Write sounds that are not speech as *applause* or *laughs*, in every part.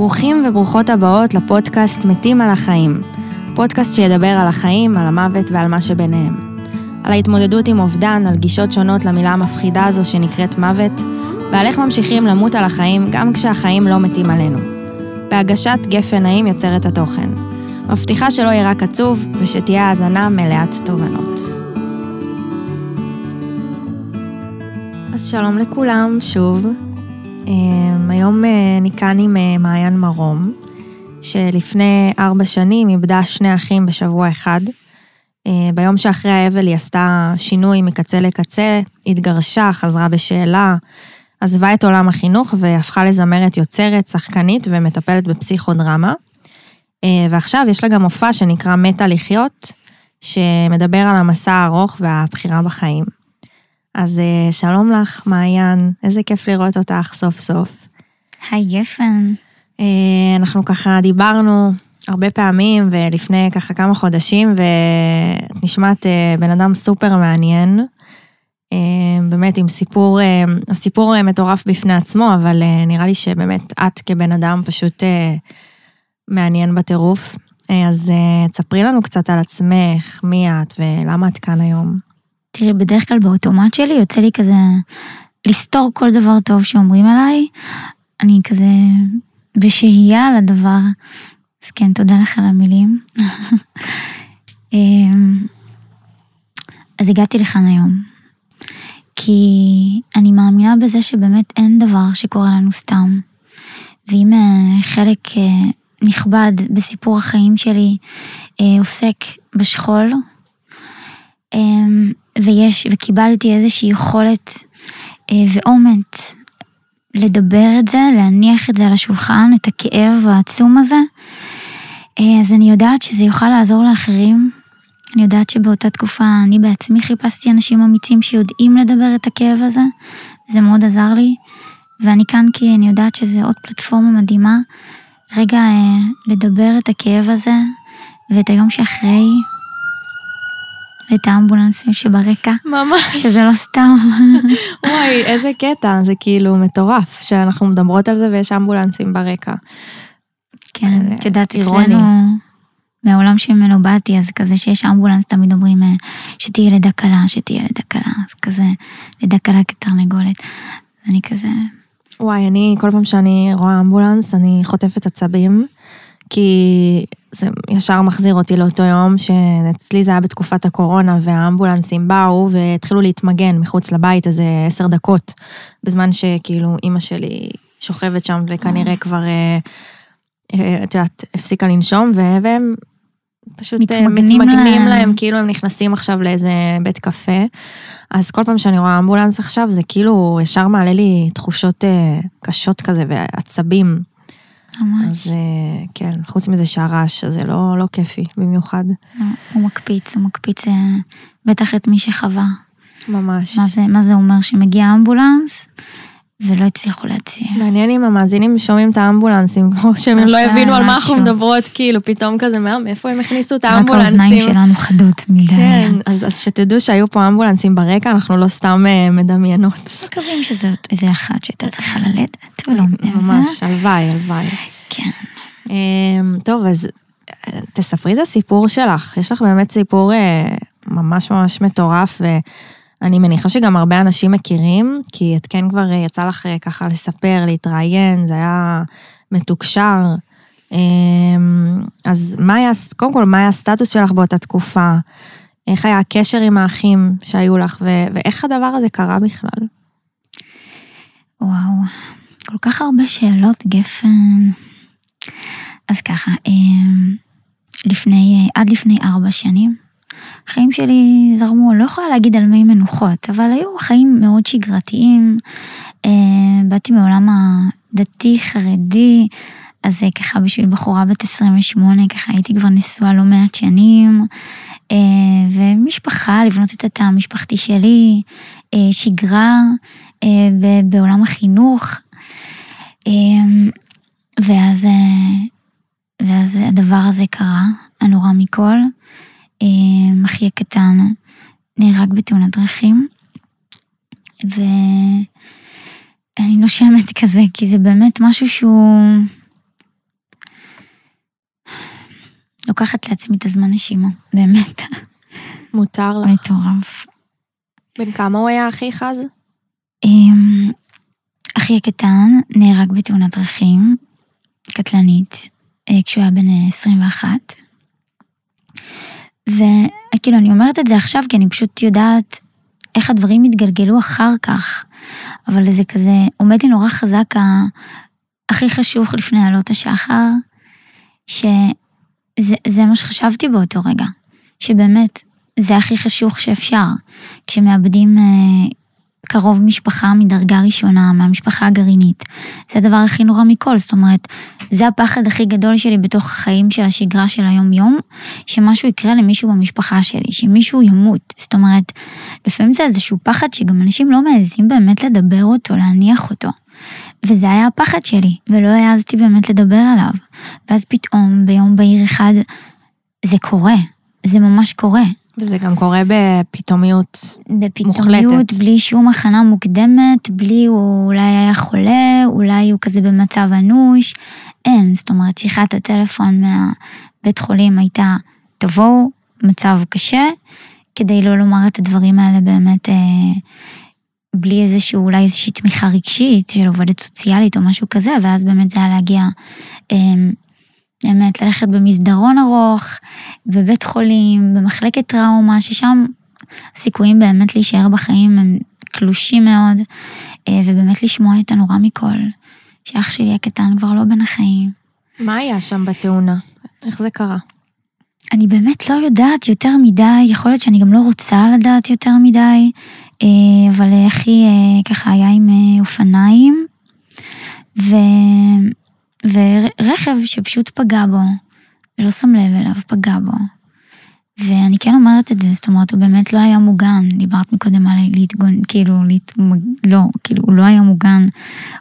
ברוכים וברוכות הבאות לפודקאסט מתים על החיים. פודקאסט שידבר על החיים, על המוות ועל מה שביניהם. על ההתמודדות עם אובדן, על גישות שונות למילה המפחידה הזו שנקראת מוות, ועל איך ממשיכים למות על החיים גם כשהחיים לא מתים עלינו. בהגשת גפן נעים יוצרת התוכן. מבטיחה שלא יהיה רק עצוב, ושתהיה האזנה מלאת תובנות. אז שלום לכולם, שוב. אמ, היום אה, אני כאן עם אה, מעיין מרום, שלפני ארבע שנים איבדה שני אחים בשבוע אחד. אה, ביום שאחרי האבל היא עשתה שינוי מקצה לקצה, התגרשה, חזרה בשאלה, עזבה את עולם החינוך והפכה לזמרת יוצרת, שחקנית ומטפלת בפסיכודרמה. ועכשיו יש לה גם מופע שנקרא מתה לחיות, שמדבר על המסע הארוך והבחירה בחיים. אז אה, שלום לך, מעיין, איזה כיף לראות אותך סוף סוף. היי גפן. אה, אנחנו ככה דיברנו הרבה פעמים ולפני ככה כמה חודשים, ואת נשמעת אה, בן אדם סופר מעניין. באמת עם סיפור, הסיפור מטורף בפני עצמו, אבל נראה לי שבאמת את כבן אדם פשוט מעניין בטירוף. אז תספרי לנו קצת על עצמך, מי את ולמה את כאן היום. תראי, בדרך כלל באוטומט שלי יוצא לי כזה לסתור כל דבר טוב שאומרים עליי. אני כזה בשהייה על הדבר. אז כן, תודה לך על המילים. *laughs* אמ, אז הגעתי לכאן היום. כי אני מאמינה בזה שבאמת אין דבר שקורה לנו סתם. ואם אה, חלק אה, נכבד בסיפור החיים שלי אה, עוסק בשכול, ויש, וקיבלתי איזושהי יכולת אה, ואומץ לדבר את זה, להניח את זה על השולחן, את הכאב העצום הזה, אה, אז אני יודעת שזה יוכל לעזור לאחרים. אני יודעת שבאותה תקופה אני בעצמי חיפשתי אנשים אמיצים שיודעים לדבר את הכאב הזה, זה מאוד עזר לי, ואני כאן כי אני יודעת שזה עוד פלטפורמה מדהימה, רגע אה, לדבר את הכאב הזה, ואת היום שאחרי, ואת האמבולנסים שברקע. ממש. שזה לא סתם. *laughs* וואי, איזה קטע, זה כאילו מטורף שאנחנו מדברות על זה ויש אמבולנסים ברקע. כן, את יודעת, אצלנו, מהעולם שממנו באתי, אז כזה שיש אמבולנס, תמיד אומרים אה, שתהיה לידה קלה, שתהיה לידה קלה, אז כזה, לידה קלה כתרנגולת. אני כזה... וואי, אני, כל פעם שאני רואה אמבולנס, אני חוטפת עצבים. כי זה ישר מחזיר אותי לאותו יום שאצלי זה היה בתקופת הקורונה והאמבולנסים באו והתחילו להתמגן מחוץ לבית איזה עשר דקות, בזמן שכאילו אימא שלי שוכבת שם וכנראה כבר, אה, אה, את יודעת, הפסיקה לנשום והם פשוט אה, מתמגנים, מתמגנים להם. להם, כאילו הם נכנסים עכשיו לאיזה בית קפה. אז כל פעם שאני רואה אמבולנס עכשיו זה כאילו ישר מעלה לי תחושות קשות כזה ועצבים. ממש. אז אה, כן, חוץ מזה שהרעש הזה לא, לא כיפי במיוחד. הוא מקפיץ, הוא מקפיץ אה, בטח את מי שחווה. ממש. מה זה, מה זה אומר שמגיע אמבולנס ולא הצליחו להציע. מעניין אם המאזינים שומעים את האמבולנסים, כמו שהם לא הבינו על מה אנחנו מדברות, כאילו פתאום כזה, מאיפה הם הכניסו את האמבולנסים? רק האוזניים שלנו חדות מדי. כן, אז, אז שתדעו שהיו פה אמבולנסים ברקע, אנחנו לא סתם uh, מדמיינות. מקווים שזאת איזה אחת שהייתה צריכה ללדת, ולא ממש, הלוואי, הלוואי. כן. אמ, טוב, אז אה, תספרי את הסיפור שלך. יש לך באמת סיפור ממש ממש מטורף, ו... אני מניחה שגם הרבה אנשים מכירים, כי את כן כבר יצא לך אה, ככה לספר, להתראיין, זה היה מתוקשר. אמ, אז מה היה, קודם כל, מה היה הסטטוס שלך באותה תקופה? איך היה הקשר עם האחים שהיו לך, ו- ואיך הדבר הזה קרה בכלל? וואו, כל כך הרבה שאלות, גפן. אז ככה, אמ, לפני, עד לפני ארבע שנים, החיים שלי זרמו, לא יכולה להגיד על מי מנוחות, אבל היו חיים מאוד שגרתיים. אה, באתי מעולם הדתי, חרדי, אז ככה בשביל בחורה בת 28, ככה הייתי כבר נשואה לא מעט שנים, אה, ומשפחה, לבנות את התא המשפחתי שלי, אה, שגרה בעולם החינוך. ואז, ואז הדבר הזה קרה, הנורא מכל. אה, אחי הקטן נהרג בתאונת דרכים, ואני נושמת *laughs* כזה, כי זה באמת משהו שהוא לוקחת לעצמי את הזמן נשימה, באמת. מותר לך. מטורף. בן כמה הוא היה אחיך אז? אמ, אחי הקטן נהרג בתאונת דרכים קטלנית אה, כשהוא היה בן אה, 21. וכאילו אני אומרת את זה עכשיו כי אני פשוט יודעת איך הדברים התגלגלו אחר כך. אבל זה כזה עומד לי נורא חזק ה... הכי חשוך לפני עלות השחר, שזה מה שחשבתי באותו רגע, שבאמת זה הכי חשוך שאפשר. כשמאבדים אה, קרוב משפחה מדרגה ראשונה, מהמשפחה הגרעינית. זה הדבר הכי נורא מכל, זאת אומרת, זה הפחד הכי גדול שלי בתוך החיים של השגרה של היום-יום, שמשהו יקרה למישהו במשפחה שלי, שמישהו ימות. זאת אומרת, לפעמים זה איזשהו פחד שגם אנשים לא מעזים באמת לדבר אותו, להניח אותו. וזה היה הפחד שלי, ולא העזתי באמת לדבר עליו. ואז פתאום, ביום בהיר אחד, זה קורה, זה ממש קורה. וזה גם קורה בפתאומיות. בפתאומיות, מוחלטת. בלי שום הכנה מוקדמת, בלי הוא אולי היה חולה, אולי הוא כזה במצב אנוש. אין, זאת אומרת, שיחת הטלפון מהבית חולים הייתה, תבואו, מצב קשה, כדי לא לומר את הדברים האלה באמת אה, בלי איזשהו, אולי איזושהי תמיכה רגשית של עובדת סוציאלית או משהו כזה, ואז באמת זה היה להגיע, אה, באמת, ללכת במסדרון ארוך, בבית חולים, במחלקת טראומה, ששם הסיכויים באמת להישאר בחיים הם קלושים מאוד, אה, ובאמת לשמוע את הנורא מכל, שאח שלי הקטן כבר לא בין החיים. מה היה שם בתאונה? איך זה קרה? אני באמת לא יודעת יותר מדי, יכול להיות שאני גם לא רוצה לדעת יותר מדי, אה, אבל אחי אה, ככה היה עם אופניים, ו... ורכב שפשוט פגע בו, ולא שם לב אליו, פגע בו. ואני כן אומרת את זה, זאת אומרת, הוא באמת לא היה מוגן, דיברת מקודם על להתגון, כאילו, להת... לא, כאילו, הוא לא היה מוגן,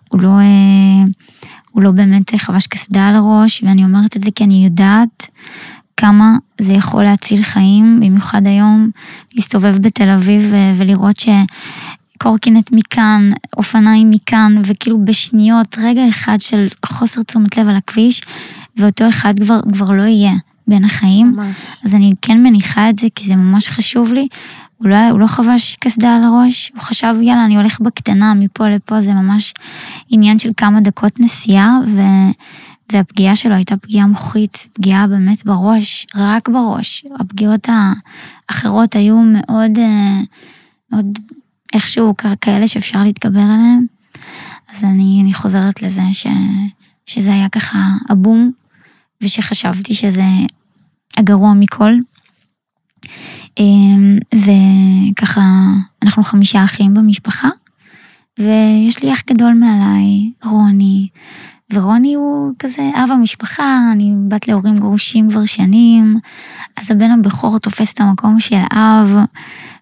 הוא לא, אה, הוא לא באמת חבש קסדה על הראש, ואני אומרת את זה כי אני יודעת כמה זה יכול להציל חיים, במיוחד היום, להסתובב בתל אביב ו- ולראות שקורקינט מכאן, אופניים מכאן, וכאילו בשניות, רגע אחד של חוסר תשומת לב על הכביש, ואותו אחד כבר, כבר לא יהיה בין החיים. ממש. אז אני כן מניחה את זה, כי זה ממש חשוב לי. הוא לא, הוא לא חבש קסדה על הראש, הוא חשב, יאללה, אני הולך בקטנה, מפה לפה, זה ממש עניין של כמה דקות נסיעה, ו... והפגיעה שלו הייתה פגיעה מוחית, פגיעה באמת בראש, רק בראש. הפגיעות האחרות היו מאוד, אה, מאוד איכשהו כאלה שאפשר להתגבר עליהן. אז אני, אני חוזרת לזה ש, שזה היה ככה הבום, ושחשבתי שזה הגרוע מכל. אמ, וככה, אנחנו חמישה אחים במשפחה, ויש לי אח גדול מעליי, רוני, ורוני הוא כזה אב המשפחה, אני בת להורים גרושים כבר שנים, אז הבן הבכור תופס את המקום של אב,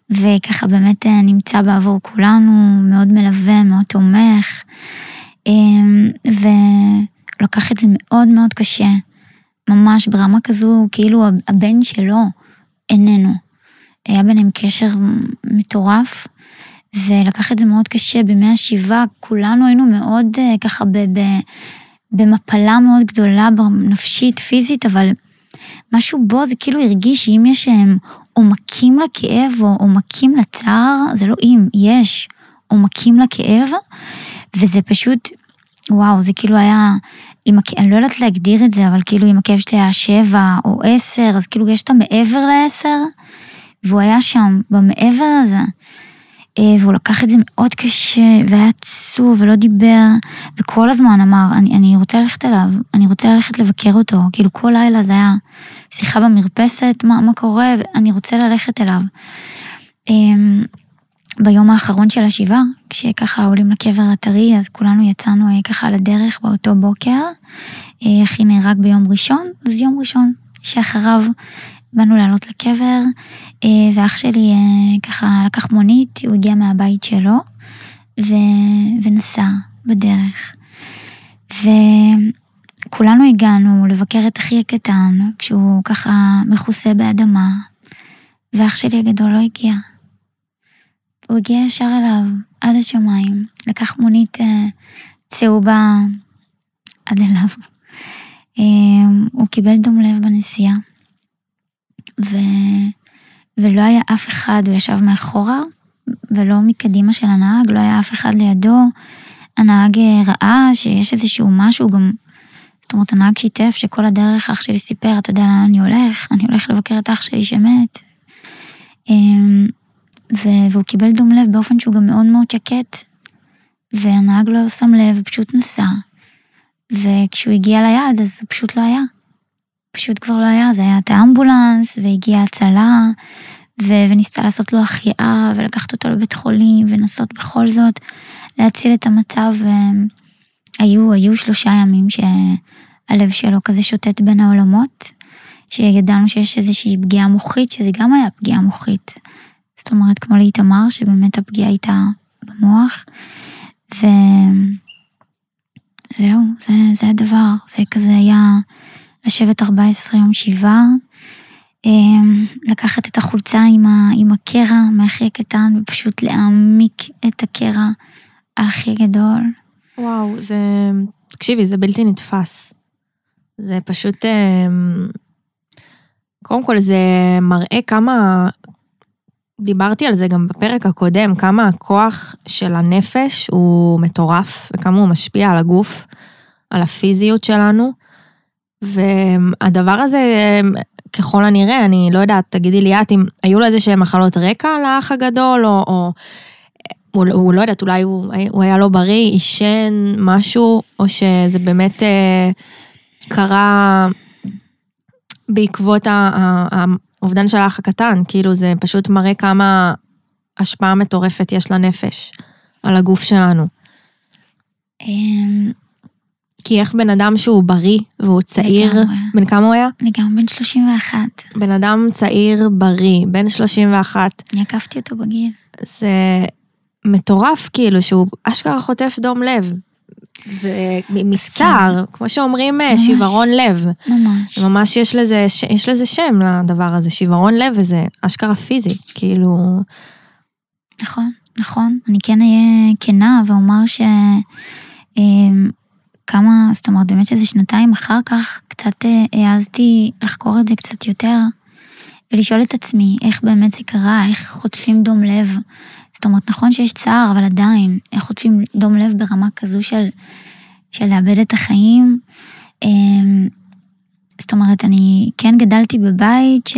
וככה באמת אה, נמצא בעבור כולנו, מאוד מלווה, מאוד תומך, אמ, ולקח את זה מאוד מאוד קשה, ממש ברמה כזו, כאילו הבן שלו איננו. היה ביניהם קשר מטורף, ולקח את זה מאוד קשה בימי השבעה, כולנו היינו מאוד אה, ככה ב, ב, במפלה מאוד גדולה, נפשית, פיזית, אבל משהו בו זה כאילו הרגיש שאם יש הם עומקים לכאב או עומקים לצער, זה לא אם, יש עומקים לכאב, וזה פשוט, וואו, זה כאילו היה, עם, אני לא יודעת להגדיר את זה, אבל כאילו אם הכאב שלי היה שבע או עשר, אז כאילו יש את המעבר לעשר, והוא היה שם, במעבר הזה. אה, והוא לקח את זה מאוד קשה, והיה עצוב ולא דיבר, וכל הזמן אמר, אני, אני רוצה ללכת אליו, אני רוצה ללכת לבקר אותו, כאילו כל לילה זה היה שיחה במרפסת, מה, מה קורה, אני רוצה ללכת אליו. אמ, ביום האחרון של השבעה, כשככה עולים לקבר הטרי, אז כולנו יצאנו אה, ככה לדרך באותו בוקר. אה, אחי נהרג ביום ראשון, אז יום ראשון שאחריו באנו לעלות לקבר, אה, ואח שלי ככה לקח מונית, הוא הגיע מהבית שלו, ו... ונסע בדרך. וכולנו הגענו לבקר את אחי הקטן, כשהוא ככה מכוסה באדמה, ואח שלי הגדול לא הגיע. הוא הגיע ישר אליו, עד השמיים, לקח מונית אה, צהובה עד אליו. אה, הוא קיבל דום לב בנסיעה, ו... ולא היה אף אחד, הוא ישב מאחורה, ולא מקדימה של הנהג, לא היה אף אחד לידו. הנהג אה, ראה שיש איזשהו משהו, גם, זאת אומרת, הנהג שיתף שכל הדרך אח שלי סיפר, אתה יודע לאן אני הולך? אני הולך לבקר את אח שלי שמת. אמ, והוא קיבל דום לב באופן שהוא גם מאוד מאוד שקט, והנהג לא שם לב, פשוט נסע. וכשהוא הגיע ליעד, אז הוא פשוט לא היה. פשוט כבר לא היה, זה היה את האמבולנס, והגיעה הצלה, ו- וניסתה לעשות לו החייאה, ולקחת אותו לבית חולים, ולנסות בכל זאת להציל את המצב. היו, היו שלושה ימים שהלב שלו כזה שוטט בין העולמות, שידענו שיש איזושהי פגיעה מוחית, שזה גם היה פגיעה מוחית. זאת אומרת, כמו לאיתמר, שבאמת הפגיעה הייתה במוח. וזהו, זה, זה הדבר, זה כזה היה לשבת 14 יום שבעה, אמ, לקחת את החולצה עם, ה, עם הקרע מאחי הקטן ופשוט להעמיק את הקרע על אחי הגדול. וואו, זה, תקשיבי, זה בלתי נתפס. זה פשוט, אמ, קודם כל זה מראה כמה, דיברתי על זה גם בפרק הקודם, כמה הכוח של הנפש הוא מטורף, וכמה הוא משפיע על הגוף, על הפיזיות שלנו. והדבר הזה, ככל הנראה, אני לא יודעת, תגידי לי את, אם היו לו איזה שהם מחלות רקע לאח הגדול, או, או הוא, הוא לא יודעת, אולי הוא, הוא היה לא בריא, עישן משהו, או שזה באמת אה, קרה בעקבות האובדן של האח הקטן, כאילו זה פשוט מראה כמה השפעה מטורפת יש לנפש על הגוף שלנו. אמ, כי איך בן אדם שהוא בריא והוא צעיר, לגמרי. בן כמה הוא היה? גם בן 31, בן אדם צעיר, בריא, בן 31, אני עקפתי אותו בגיל. זה מטורף כאילו שהוא אשכרה חוטף דום לב. ומסצער, כמו שאומרים, אה, ממש. שיוורון לב. ממש. ממש יש לזה, יש לזה שם לדבר הזה, שיוורון לב וזה אשכרה פיזי, כאילו, נכון, נכון. אני כן אהיה כנה ואומר ש... אמ, כמה, זאת אומרת, באמת איזה שנתיים אחר כך, קצת אה, העזתי לחקור את זה קצת יותר, ולשאול את עצמי איך באמת זה קרה, איך חוטפים דום לב. זאת אומרת, נכון שיש צער, אבל עדיין, איך חוטפים דום לב ברמה כזו של, של לאבד את החיים. אמ, זאת אומרת, אני כן גדלתי בבית ש...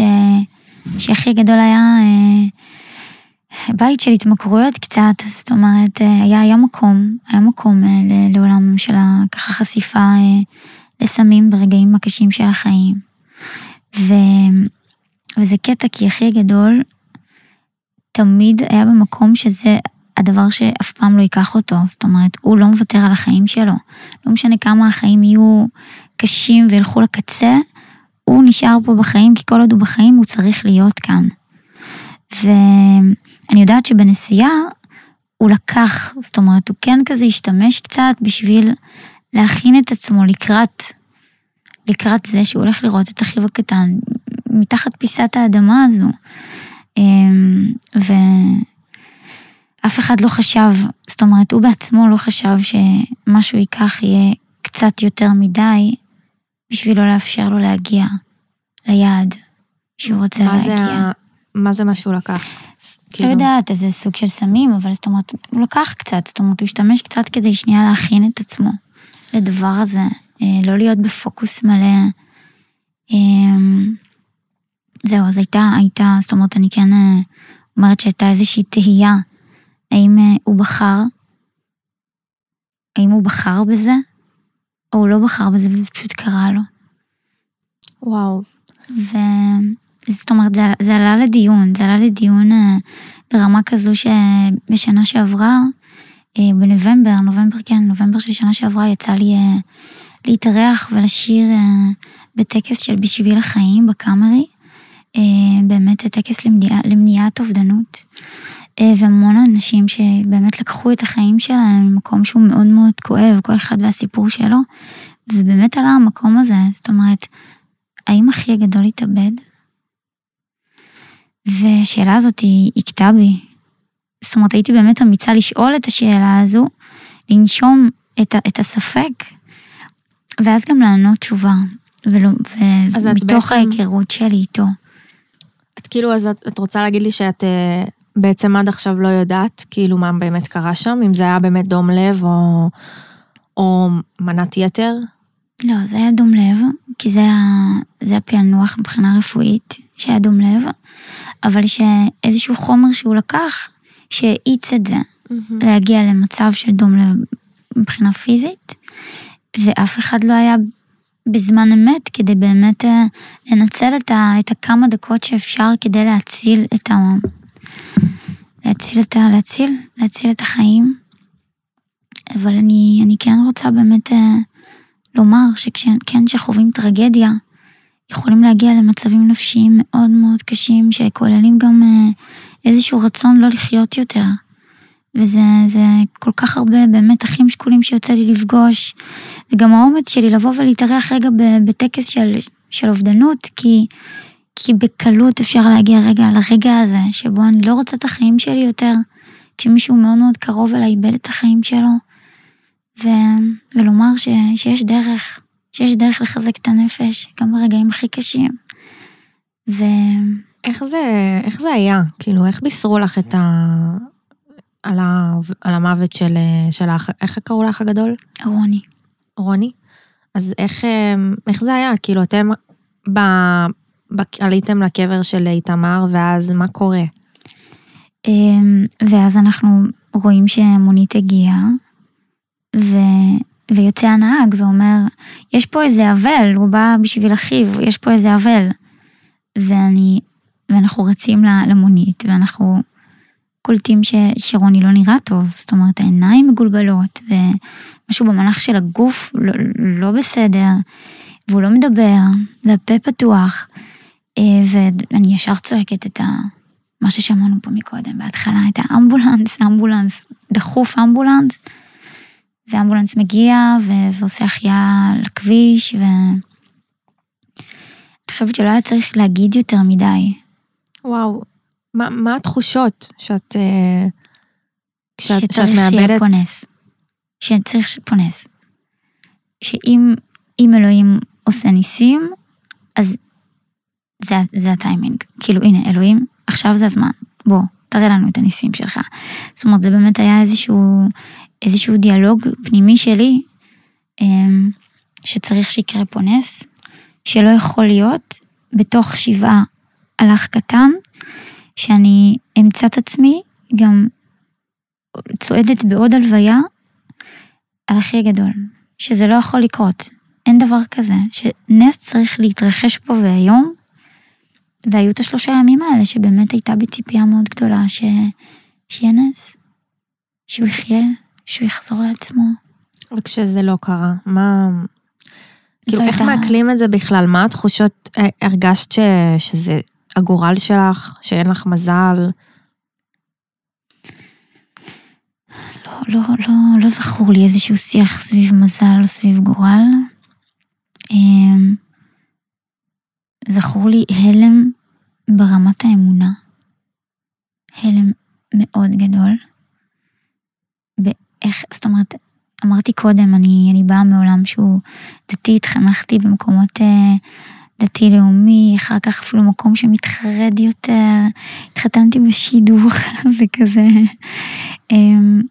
שהכי גדול היה אה, בית של התמכרויות קצת, זאת אומרת, אה, היה, היה מקום, היה מקום אה, לעולם של ככה חשיפה לסמים ברגעים הקשים של החיים. ו... וזה קטע, כי אחי הגדול תמיד היה במקום שזה הדבר שאף פעם לא ייקח אותו, זאת אומרת, הוא לא מוותר על החיים שלו. לא משנה כמה החיים יהיו קשים וילכו לקצה, הוא נשאר פה בחיים, כי כל עוד הוא בחיים הוא צריך להיות כאן. ואני יודעת שבנסיעה הוא לקח, זאת אומרת, הוא כן כזה השתמש קצת בשביל להכין את עצמו לקראת, לקראת זה שהוא הולך לראות את אחיו הקטן מתחת פיסת האדמה הזו. אמ, ואף אחד לא חשב, זאת אומרת, הוא בעצמו לא חשב שמשהו ייקח יהיה קצת יותר מדי בשביל לא לאפשר לו להגיע ליעד שהוא רוצה מה זה, להגיע. ה- מה זה מה שהוא לקח? לא כאילו, יודעת, איזה סוג של סמים, אבל זאת אומרת, הוא לקח קצת, זאת אומרת, הוא השתמש קצת כדי שנייה להכין את עצמו לדבר הזה, אה, לא להיות בפוקוס מלא. זהו, אז הייתה, הייתה, זאת אומרת, אני כן אה, אומרת שהייתה איזושהי תהייה, האם אה, הוא בחר, האם הוא בחר בזה, או הוא לא בחר בזה וזה פשוט קרה לו. וואו, וזאת אומרת, זה, זה עלה לדיון, זה עלה לדיון אה, ברמה כזו שבשנה שעברה, בנובמבר, נובמבר, כן, נובמבר של שנה שעברה, יצא לי להתארח ולשיר בטקס של בשביל החיים בקאמרי, באמת טקס למניעה, למניעת אובדנות. אה, והמון אנשים שבאמת לקחו את החיים שלהם ממקום שהוא מאוד מאוד כואב, כל אחד והסיפור שלו, ובאמת עלה המקום הזה, זאת אומרת, האם אחי הגדול התאבד? והשאלה הזאת היא הכתה בי. זאת אומרת, הייתי באמת אמיצה לשאול את השאלה הזו, לנשום את, ה- את הספק, ואז גם לענות תשובה. ולא, ומתוך בעצם- ההיכרות שלי איתו. כאילו, אז את, את רוצה להגיד לי שאת אה, בעצם עד עכשיו לא יודעת, כאילו, מה באמת קרה שם, אם זה היה באמת דום לב או, או מנת יתר? לא, זה היה דום לב, כי זה, זה הפענוח מבחינה רפואית, שהיה דום לב, אבל שאיזשהו חומר שהוא לקח, שהאיץ את זה, להגיע למצב של דום לב מבחינה פיזית, ואף אחד לא היה בזמן אמת כדי באמת אה, לנצל את, ה, את הכמה דקות שאפשר כדי להציל את ה... להציל את ה... להציל, להציל את החיים. אבל אני, אני כן רוצה באמת אה, לומר שכן שחווים טרגדיה, יכולים להגיע למצבים נפשיים מאוד מאוד קשים, שכוללים גם אה, איזשהו רצון לא לחיות יותר. וזה זה כל כך הרבה באמת אחים שכולים שיוצא לי לפגוש, וגם האומץ שלי לבוא ולהתארח רגע בטקס של, של אובדנות, כי, כי בקלות אפשר להגיע רגע לרגע הזה, שבו אני לא רוצה את החיים שלי יותר, כשמישהו מאוד מאוד קרוב אליי איבד את החיים שלו, ו, ולומר ש, שיש דרך, שיש דרך לחזק את הנפש, גם ברגעים הכי קשים. ו... איך זה, איך זה היה? כאילו, איך בישרו לך את ה... על, ה... על המוות של, של האח... איך קראו לאח הגדול? רוני. רוני? אז איך, אה, איך זה היה? כאילו, אתם ב... ב... עליתם לקבר של איתמר, ואז מה קורה? אמ, ואז אנחנו רואים שמונית הגיעה, ו... ויוצא הנהג ואומר, יש פה איזה אבל, הוא בא בשביל אחיו, יש פה איזה אבל. ואני, ואנחנו רצים למונית, ואנחנו קולטים ש, שרוני לא נראה טוב, זאת אומרת העיניים מגולגלות, ומשהו במהלך של הגוף לא, לא בסדר, והוא לא מדבר, והפה פתוח, אה, ואני ישר צועקת את ה... מה ששמענו פה מקודם, בהתחלה, את האמבולנס, אמבולנס, דחוף אמבולנס, ואמבולנס מגיע ו- ועושה החייאה לכביש, ואני חושבת שלא היה צריך להגיד יותר מדי. וואו, מה, מה התחושות שאת, אה, כשאת, שצריך שאת שיהיה מאבדת? פונס. שצריך פונס. שאם אם אלוהים עושה ניסים, אז זה, זה הטיימינג. כאילו, הנה, אלוהים, עכשיו זה הזמן. בוא, תראה לנו את הניסים שלך. זאת אומרת, זה באמת היה איזשהו, איזשהו דיאלוג פנימי שלי, אמ, שצריך שיקרה פה נס, שלא יכול להיות בתוך שבעה אח קטן, שאני אמצא את עצמי גם צועדת בעוד הלוויה על אחי הגדול, שזה לא יכול לקרות. אין דבר כזה, שנס צריך להתרחש פה והיום, והיו את השלושה ימים האלה שבאמת הייתה בי ציפייה מאוד גדולה ש... שיהיה נס, שהוא יחיה, שהוא יחזור לעצמו. וכשזה לא קרה, מה... כאילו, איך הייתה- מעכלים את זה בכלל? מה התחושות, אה, הרגשת ש... שזה הגורל שלך, שאין לך מזל? לא, לא, לא, לא זכור לי איזשהו שיח סביב מזל סביב גורל. אמ, זכור לי הלם ברמת האמונה. הלם מאוד גדול. באיך, זאת אומרת, אמרתי קודם, אני, אני באה מעולם שהוא דתי, התחנכתי במקומות אה, דתי-לאומי, אחר כך אפילו מקום שמתחרד יותר, התחתנתי בשידוך, *laughs* זה כזה. אמ,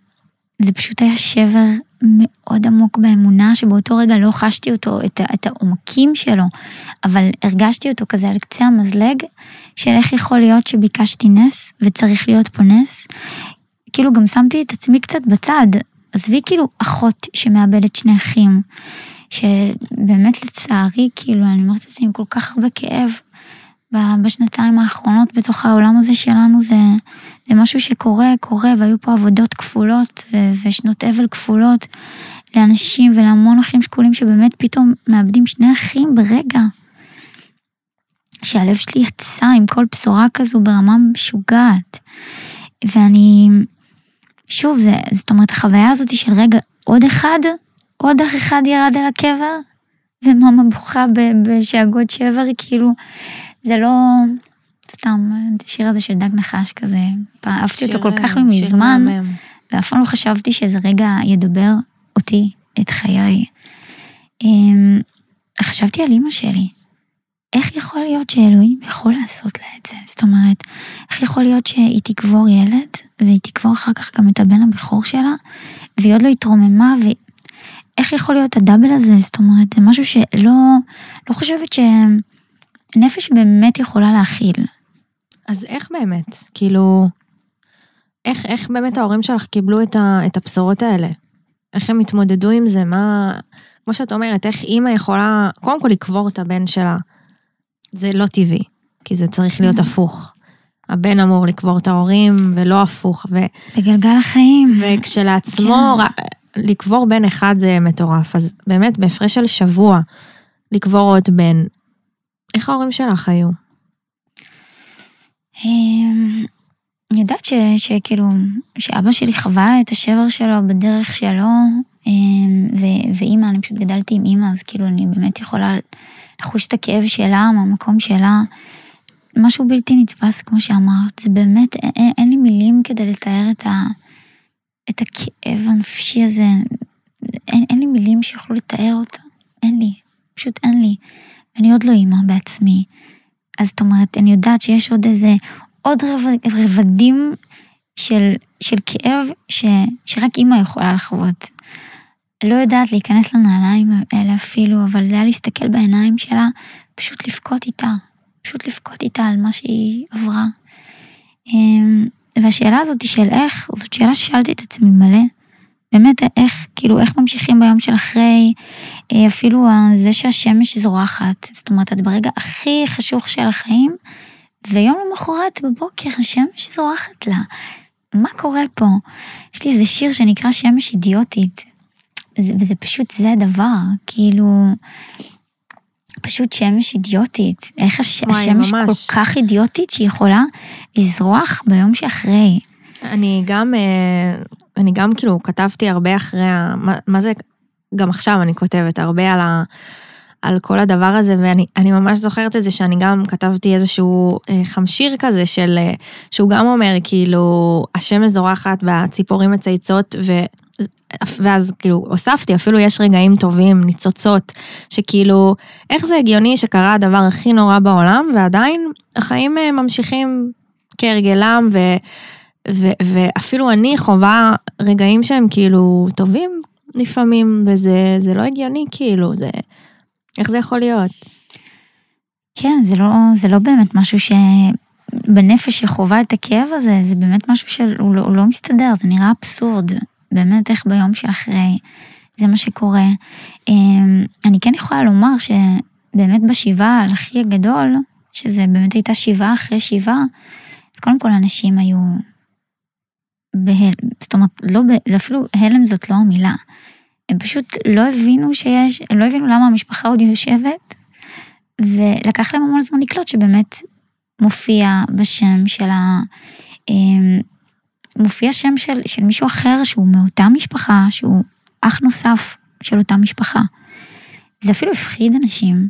זה פשוט היה שבר מאוד עמוק באמונה, שבאותו רגע לא חשתי אותו, את, את העומקים שלו, אבל הרגשתי אותו כזה על קצה המזלג, של איך יכול להיות שביקשתי נס, וצריך להיות פה נס. כאילו גם שמתי את עצמי קצת בצד, עזבי כאילו אחות שמאבדת שני אחים, שבאמת לצערי, כאילו, אני אומרת את זה עם כל כך הרבה כאב, בשנתיים האחרונות בתוך העולם הזה שלנו זה, זה משהו שקורה, קורה, והיו פה עבודות כפולות ו- ושנות אבל כפולות לאנשים ולהמון אחים שכולים שבאמת פתאום מאבדים שני אחים ברגע. שהלב שלי יצא עם כל בשורה כזו ברמה משוגעת. ואני, שוב, זה, זאת אומרת, החוויה הזאת של רגע, עוד אחד, עוד אח אחד ירד אל הקבר, ומאמה בוכה בשאגות שבר, כאילו, זה לא, סתם, השיר הזה של דג נחש כזה, אהבתי אותו כל כך שיר מזמן. ואף פעם לא חשבתי שזה רגע ידבר אותי, את חיי. אמ, חשבתי על אימא שלי, איך יכול להיות שאלוהים יכול לעשות לה את זה? זאת אומרת, איך יכול להיות שהיא תקבור ילד, והיא תקבור אחר כך גם את הבן הבכור שלה, והיא עוד לא התרוממה, ואיך יכול להיות הדאבל הזה? זאת אומרת, זה משהו שלא, לא חושבת שנפש באמת יכולה להכיל. אז איך באמת? כאילו, איך, איך באמת ההורים שלך קיבלו את, ה, את הבשורות האלה? איך הם התמודדו עם זה? מה... כמו שאת אומרת, איך אימא יכולה, קודם כל לקבור את הבן שלה. זה לא טבעי, כי זה צריך להיות הפוך. הבן אמור לקבור את ההורים, ולא הפוך. ו... בגלגל החיים. וכשלעצמו, כן. לקבור בן אחד זה מטורף. אז באמת, בהפרש של שבוע, לקבור עוד בן. איך ההורים שלך היו? אמ, אני יודעת שכאילו, שאבא שלי חווה את השבר שלו בדרך שלו, אמ, ואימא, אני פשוט גדלתי עם אימא, אז כאילו אני באמת יכולה לחוש את הכאב שלה מהמקום שלה. משהו בלתי נתפס, כמו שאמרת, זה באמת, אין לי מילים כדי לתאר את, ה, את הכאב הנפשי הזה, אין, אין לי מילים שיכולו לתאר אותו, אין לי, פשוט אין לי. אני עוד לא אימא בעצמי. אז זאת אומרת, אני יודעת שיש עוד איזה, עוד רבדים של, של כאב ש, שרק אימא יכולה לחוות. לא יודעת להיכנס לנעליים האלה אפילו, אבל זה היה להסתכל בעיניים שלה, פשוט לבכות איתה, פשוט לבכות איתה על מה שהיא עברה. והשאלה הזאת של איך, זאת שאלה ששאלתי את עצמי מלא. באמת, איך, כאילו, איך ממשיכים ביום של אחרי, אה, אפילו זה שהשמש זורחת, זאת אומרת, את ברגע הכי חשוך של החיים, ויום למחרת בבוקר השמש זורחת לה. מה קורה פה? יש לי איזה שיר שנקרא שמש אידיוטית, וזה פשוט, זה הדבר, כאילו, פשוט שמש אידיוטית. איך הש... וואי, השמש ממש. כל כך אידיוטית שהיא יכולה לזרוח ביום שאחרי. אני גם, אה, אני גם כאילו כתבתי הרבה אחרי, ה... מה, מה זה, גם עכשיו אני כותבת הרבה על ה... על כל הדבר הזה, ואני ממש זוכרת את זה שאני גם כתבתי איזשהו אה, חמשיר כזה של, אה, שהוא גם אומר כאילו, השמש זורחת והציפורים מצייצות, ו... ואז כאילו הוספתי, אפילו יש רגעים טובים, ניצוצות, שכאילו, איך זה הגיוני שקרה הדבר הכי נורא בעולם, ועדיין החיים אה, ממשיכים כהרגלם, ו, ו, ואפילו אני חווה רגעים שהם כאילו טובים לפעמים, וזה לא הגיוני כאילו, זה... איך זה יכול להיות? כן, זה לא, זה לא באמת משהו שבנפש שחווה את הכאב הזה, זה באמת משהו שהוא לא, לא מסתדר, זה נראה אבסורד. באמת, איך ביום של אחרי, זה מה שקורה. אמ, אני כן יכולה לומר שבאמת בשבעה על אחי הגדול, שזה באמת הייתה שבעה אחרי שבעה, אז קודם כל אנשים היו בהלם, זאת אומרת, לא, זה אפילו, הלם זאת לא המילה. הם פשוט לא הבינו שיש, הם לא הבינו למה המשפחה עוד יושבת, ולקח להם המון זמן לקלוט שבאמת מופיע בשם של ה... מופיע שם של, של מישהו אחר שהוא מאותה משפחה, שהוא אח נוסף של אותה משפחה. זה אפילו הפחיד אנשים.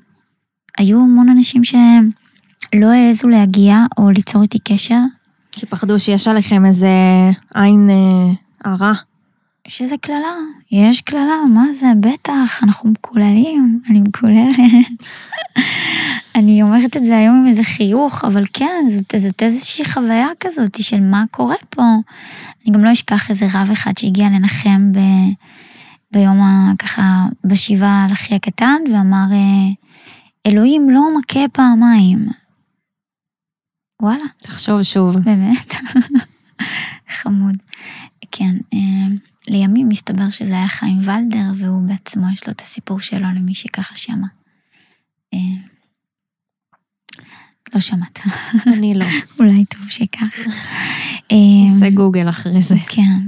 היו המון אנשים שלא העזו להגיע או ליצור איתי קשר. כי פחדו שיש עליכם איזה עין אה, הרע. יש איזה קללה, יש קללה, מה זה, בטח, אנחנו מקוללים, אני מקוללת. *laughs* אני אומרת את זה היום עם איזה חיוך, אבל כן, זאת, זאת איזושהי חוויה כזאת של מה קורה פה. אני גם לא אשכח איזה רב אחד שהגיע לנחם ב, ביום ה... ככה, בשבעה על אחי הקטן, ואמר, אה, אלוהים לא מכה פעמיים. וואלה. תחשוב שוב. באמת. *laughs* חמוד. כן. אה, לימים מסתבר שזה היה חיים ולדר, והוא בעצמו, יש לו את הסיפור שלו למי שככה שמע. לא שמעת. אני לא. *laughs* אולי טוב שכך. עושה אה, גוגל אחרי זה. כן,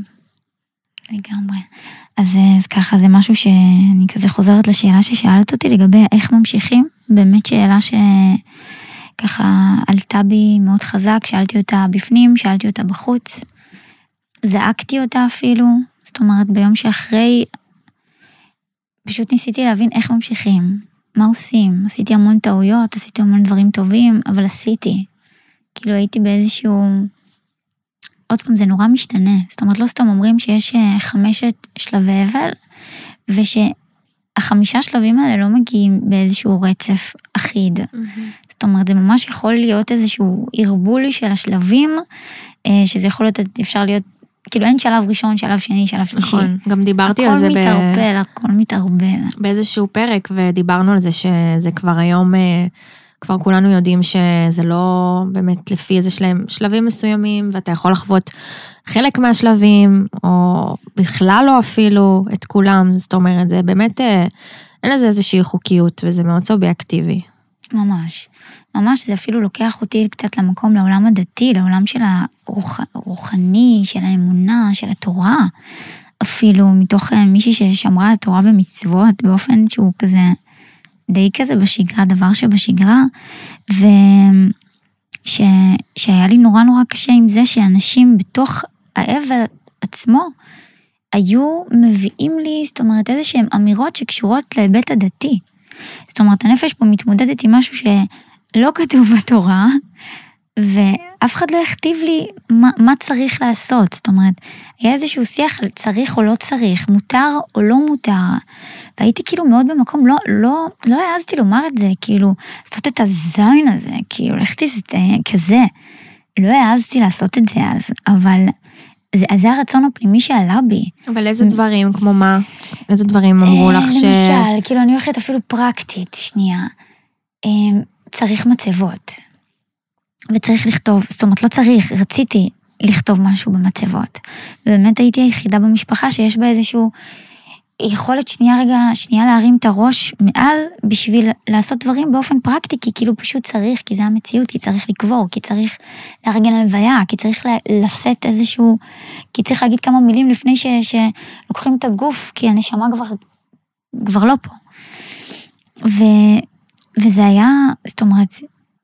לגמרי. אז, אה, אז ככה, זה משהו שאני כזה חוזרת לשאלה ששאלת אותי לגבי איך ממשיכים. באמת שאלה שככה עלתה בי מאוד חזק, שאלתי אותה בפנים, שאלתי אותה בחוץ. זעקתי אותה אפילו, זאת אומרת, ביום שאחרי, פשוט ניסיתי להבין איך ממשיכים, מה עושים. עשיתי המון טעויות, עשיתי המון דברים טובים, אבל עשיתי. כאילו הייתי באיזשהו... עוד פעם, זה נורא משתנה. זאת אומרת, לא סתם אומרים שיש אה, חמשת שלבי אבל, ושאפילו החמישה שלבים האלה לא מגיעים באיזשהו רצף אחיד. זאת אומרת, זה ממש יכול להיות איזשהו ערבול של השלבים, אה, שזה יכול להיות, אפשר להיות, כאילו אין שלב ראשון, שלב שני, שלב שלישי. נכון, גם דיברתי על זה הכל מתערבל, הכל מתערבל. באיזשהו פרק, ודיברנו על זה שזה כבר היום, אה, כבר כולנו יודעים שזה לא באמת לפי איזה שלם, שלבים מסוימים, ואתה יכול לחוות חלק מהשלבים, או בכלל לא אפילו את כולם, זאת אומרת, זה באמת, אה, אין לזה איזושהי חוקיות, וזה מאוד סובייקטיבי. ממש. ממש, זה אפילו לוקח אותי קצת למקום, לעולם הדתי, לעולם של הרוחני, של האמונה, של התורה. אפילו מתוך אה, מישהי ששמרה על תורה ומצוות באופן שהוא כזה, די כזה בשגרה, דבר שבשגרה. ושהיה לי נורא נורא קשה עם זה שאנשים בתוך האבל עצמו, היו מביאים לי, זאת אומרת, איזה שהן אמירות שקשורות להיבט הדתי. זאת אומרת, הנפש פה מתמודדת עם משהו שלא כתוב בתורה, ואף אחד לא הכתיב לי מה, מה צריך לעשות. זאת אומרת, היה איזשהו שיח על צריך או לא צריך, מותר או לא מותר. והייתי כאילו מאוד במקום, לא, לא, לא העזתי לומר את זה, כאילו, לעשות את הזין הזה, כאילו, לכתי כזה. לא העזתי לעשות את זה אז, אבל זה, זה הרצון הפנימי שעלה בי. אבל איזה דברים, כמו מה? איזה דברים אמרו לך ש... למשל, כאילו אני הולכת אפילו פרקטית, שנייה. צריך מצבות. וצריך לכתוב, זאת אומרת, לא צריך, רציתי לכתוב משהו במצבות. ובאמת הייתי היחידה במשפחה שיש בה איזשהו יכולת שנייה רגע, שנייה להרים את הראש מעל בשביל לעשות דברים באופן פרקטי, כי כאילו פשוט צריך, כי זה המציאות, כי צריך לקבור, כי צריך לארגן הלוויה, כי צריך לשאת איזשהו, כי צריך להגיד כמה מילים לפני ש, שלוקחים את הגוף, כי הנשמה כבר, כבר לא פה. ו, וזה היה, זאת אומרת,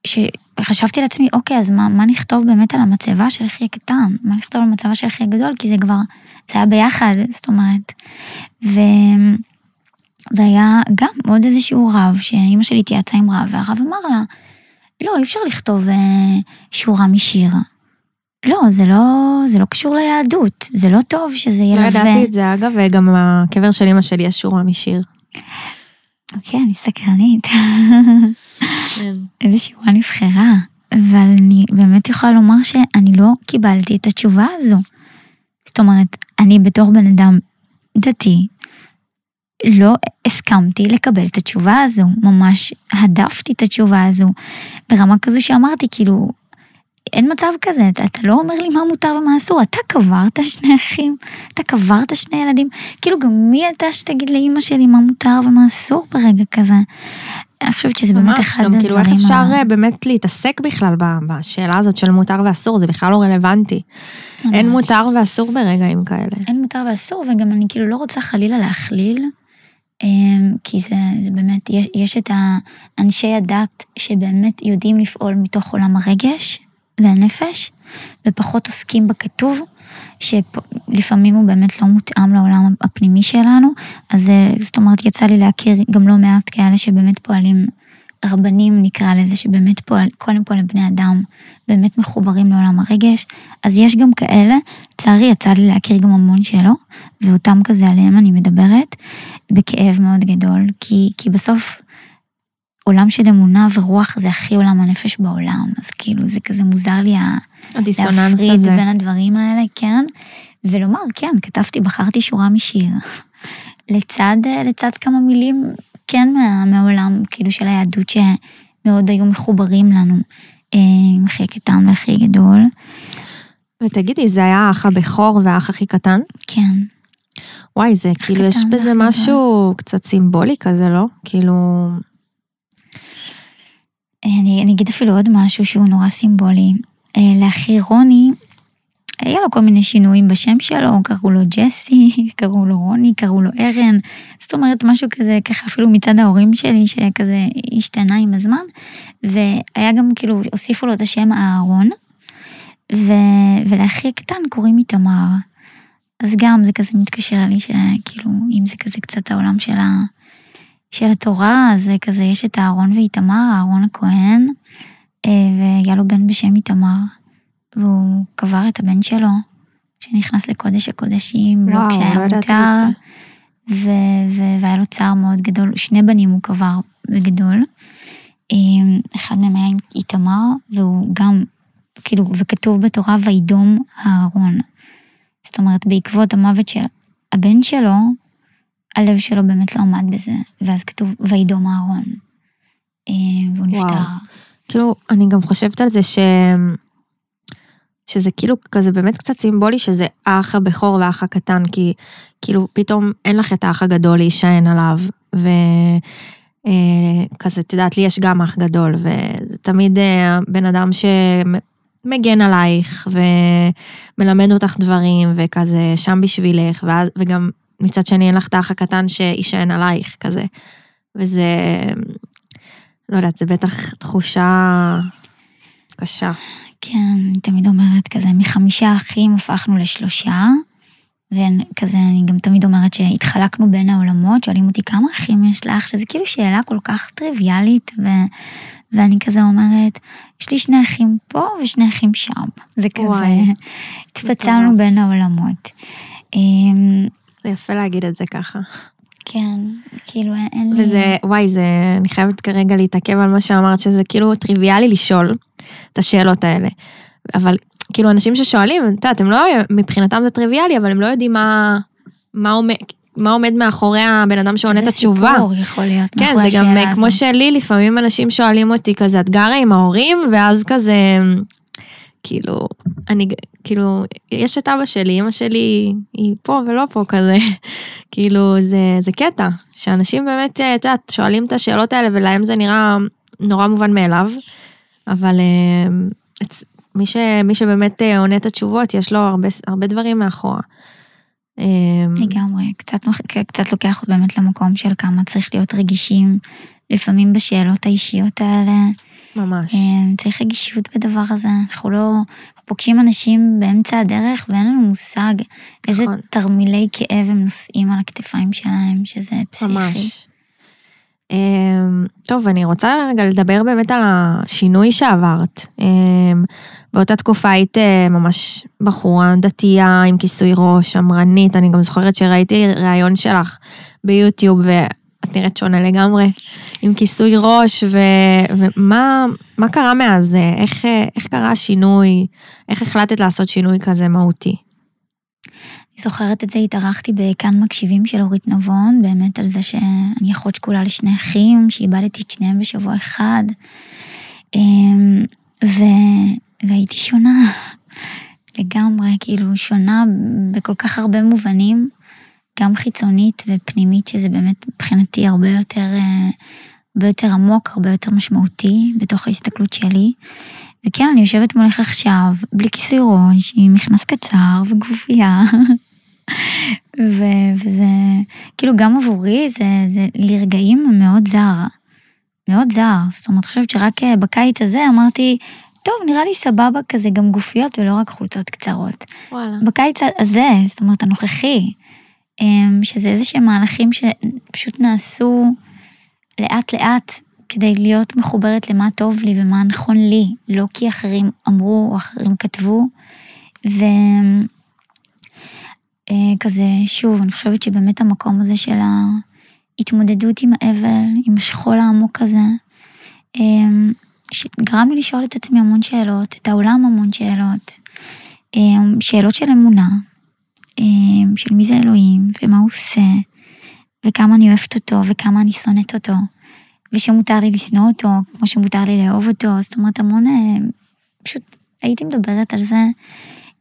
שחשבתי לעצמי, אוקיי, אז מה, מה נכתוב באמת על המצבה של אחי הקטן? מה נכתוב על המצבה של אחי הגדול? כי זה כבר, זה היה ביחד, זאת אומרת. ו... והיה גם עוד איזשהו רב, שאימא שלי התייעצה עם רב, והרב אמר לה, לא, אי אפשר לכתוב אה, שורה משיר. לא, זה לא, זה לא קשור ליהדות, זה לא טוב שזה ילווה. לא ידעתי את זה, אגב, וגם הקבר של אמא שלי יש שורה משיר. אוקיי, אני סקרנית. כן. איזה שורה נבחרה, אבל אני באמת יכולה לומר שאני לא קיבלתי את התשובה הזו. זאת אומרת, אני בתור בן אדם דתי, לא הסכמתי לקבל את התשובה הזו, ממש הדפתי את התשובה הזו, ברמה כזו שאמרתי, כאילו, אין מצב כזה, אתה, אתה לא אומר לי מה מותר ומה אסור, אתה קברת שני אחים, אתה קברת שני ילדים, כאילו גם מי אתה שתגיד לאימא שלי מה מותר ומה אסור ברגע כזה. אני חושבת שזה באמת אחד הדברים. כאילו איך אפשר ה... אה, באמת להתעסק בכלל בשאלה הזאת של מותר ואסור, זה בכלל לא רלוונטי. ממש. אין מותר ואסור ברגעים כאלה. אין מותר ואסור, וגם אני כאילו לא רוצה חלילה להכליל. אמ, כי זה, זה באמת, יש, יש את האנשי הדת שבאמת יודעים לפעול מתוך עולם הרגש, והנפש, ופחות עוסקים בכתוב, שלפעמים הוא באמת לא מותאם לעולם הפנימי שלנו. אז אה, זאת אומרת, יצא לי להכיר גם לא מעט כאלה שבאמת פועלים, רבנים נקרא לזה, שבאמת פועל, קודם כל לבני אדם, באמת מחוברים לעולם הרגש. אז יש גם כאלה, לצערי יצא לי להכיר גם המון שלא, ואותם כזה עליהם אני מדברת, בכאב מאוד גדול, כי, כי בסוף עולם של אמונה ורוח זה הכי עולם הנפש בעולם, אז כאילו זה כזה מוזר לי הדיסוננס הזה. בין הדברים האלה, כן, ולומר, כן, כתבתי, בחרתי שורה משיר, *laughs* לצד, לצד כמה מילים, כן, מה, מהעולם, כאילו של היהדות שמאוד היו מחוברים לנו, אה, עם אחי הקטן והכי גדול. ותגידי, זה היה האח הבכור והאח הכי קטן? כן. וואי, זה כאילו, יש בזה משהו קצת סימבולי כזה, לא? כאילו... אני, אני אגיד אפילו עוד משהו שהוא נורא סימבולי. אה, לאחי רוני, היה לו כל מיני שינויים בשם שלו, קראו לו ג'סי, *laughs* קראו לו רוני, קראו לו ארן, זאת אומרת משהו כזה, ככה אפילו מצד ההורים שלי, שכזה השתנה עם הזמן, והיה גם כאילו, הוסיפו לו את השם אהרון, ו... ולאחי הקטן קוראים איתמר. אז גם זה כזה מתקשר לי שכאילו, אם זה כזה קצת העולם של ה... של התורה, אז כזה יש את אהרון ואיתמר, אהרון הכהן, אה, והיה לו בן בשם איתמר, והוא קבר את הבן שלו, שנכנס לקודש הקודשים, לא כשהיה מותר, ו- ו- והיה לו צער מאוד גדול, שני בנים הוא קבר בגדול. אמ, אחד מהם היה איתמר, והוא גם, כאילו, וכתוב בתורה, וידום אהרון. זאת אומרת, בעקבות המוות של הבן שלו, הלב שלו באמת לא עמד בזה, ואז כתוב, וידום אהרון. אמ, והוא וואו. נפטר. כאילו, אני גם חושבת על זה ש... שזה כאילו כזה באמת קצת סימבולי שזה האח הבכור והאח הקטן, כי כאילו פתאום אין לך את האח הגדול להישען עליו, וכזה, את יודעת, לי יש גם אח גדול, וזה תמיד אה, בן אדם שמגן עלייך, ומלמד אותך דברים, וכזה שם בשבילך, ואז, וגם מצד שני אין לך את האח הקטן שיישען עלייך, כזה. וזה, לא יודעת, זה בטח תחושה קשה. כן, אני תמיד אומרת כזה, מחמישה אחים הפכנו לשלושה, וכזה, אני גם תמיד אומרת שהתחלקנו בין העולמות, שואלים אותי כמה אחים יש לך, שזה כאילו שאלה כל כך טריוויאלית, ו... ואני כזה אומרת, יש לי שני אחים פה ושני אחים שם. זה כזה, התפצלנו. בין העולמות. זה יפה להגיד את זה ככה. כן, כאילו אין לי... וזה, וואי, זה, אני חייבת כרגע להתעכב על מה שאמרת, שזה כאילו טריוויאלי לשאול את השאלות האלה. אבל כאילו אנשים ששואלים, את יודעת, הם לא, מבחינתם זה טריוויאלי, אבל הם לא יודעים מה, מה עומד, מה עומד מאחורי הבן אדם שעונה את התשובה. איזה סיפור יכול להיות כן, מאחורי זה גם השאלה אה, הזו. כמו שלי, לפעמים אנשים שואלים אותי כזה, את גרה עם ההורים, ואז כזה, כאילו, אני, כאילו, יש את אבא שלי, אמא שלי היא פה ולא פה כזה, *laughs* כאילו, זה, זה קטע, שאנשים באמת, אה, את יודעת, שואלים את השאלות האלה, ולהם זה נראה נורא מובן מאליו, אבל אה, אצ- מי, ש, מי שבאמת אה, עונה את התשובות, יש לו הרבה, הרבה דברים מאחורה. אה, לגמרי, קצת, קצת לוקח באמת למקום של כמה צריך להיות רגישים, לפעמים בשאלות האישיות האלה. ממש. אה, צריך רגישות בדבר הזה, אנחנו לא, אנחנו פוגשים אנשים באמצע הדרך ואין לנו מושג איזה נכון. תרמילי כאב הם נושאים על הכתפיים שלהם, שזה פסיכי. ממש. אמ, טוב, אני רוצה רגע לדבר באמת על השינוי שעברת. אמ, באותה תקופה היית אה, ממש בחורה דתייה עם כיסוי ראש, שמרנית, אני גם זוכרת שראיתי ראיון שלך ביוטיוב ואת נראית שונה לגמרי, עם כיסוי ראש, ו, ומה מה קרה מאז? איך, איך קרה השינוי? איך החלטת לעשות שינוי כזה מהותי? אני זוכרת את זה, התארחתי בכאן מקשיבים של אורית נבון, באמת על זה שאני אחות שכולה לשני אחים, שאיבדתי את שניהם בשבוע אחד. אמ, ו... והייתי שונה *laughs* לגמרי, כאילו שונה בכל כך הרבה מובנים, גם חיצונית ופנימית, שזה באמת מבחינתי הרבה יותר, אה, הרבה יותר עמוק, הרבה יותר משמעותי בתוך ההסתכלות שלי. וכן, אני יושבת מולך עכשיו, בלי כיסוי ראש, עם מכנס קצר וגופייה. *laughs* ו- וזה, כאילו גם עבורי זה, זה לרגעים מאוד זר. מאוד זר. זאת אומרת, חושבת שרק אה, בקיץ הזה אמרתי, טוב, נראה לי סבבה כזה גם גופיות ולא רק חולצות קצרות. וואלה. בקיץ הזה, זאת אומרת, הנוכחי, שזה איזה שהם מהלכים שפשוט נעשו לאט לאט כדי להיות מחוברת למה טוב לי ומה נכון לי, לא כי אחרים אמרו או אחרים כתבו. וכזה, שוב, אני חושבת שבאמת המקום הזה של ההתמודדות עם האבל, עם השכול העמוק הזה, אמ, שגרם לי לשאול את עצמי המון שאלות, את העולם המון שאלות, אמ, שאלות של אמונה, אמ, של מי זה אלוהים, ומה הוא עושה, וכמה אני אוהבת אותו, וכמה אני שונאת אותו, ושמותר לי לשנוא אותו, כמו שמותר לי לאהוב אותו, זאת אומרת המון, אה, פשוט הייתי מדברת על זה,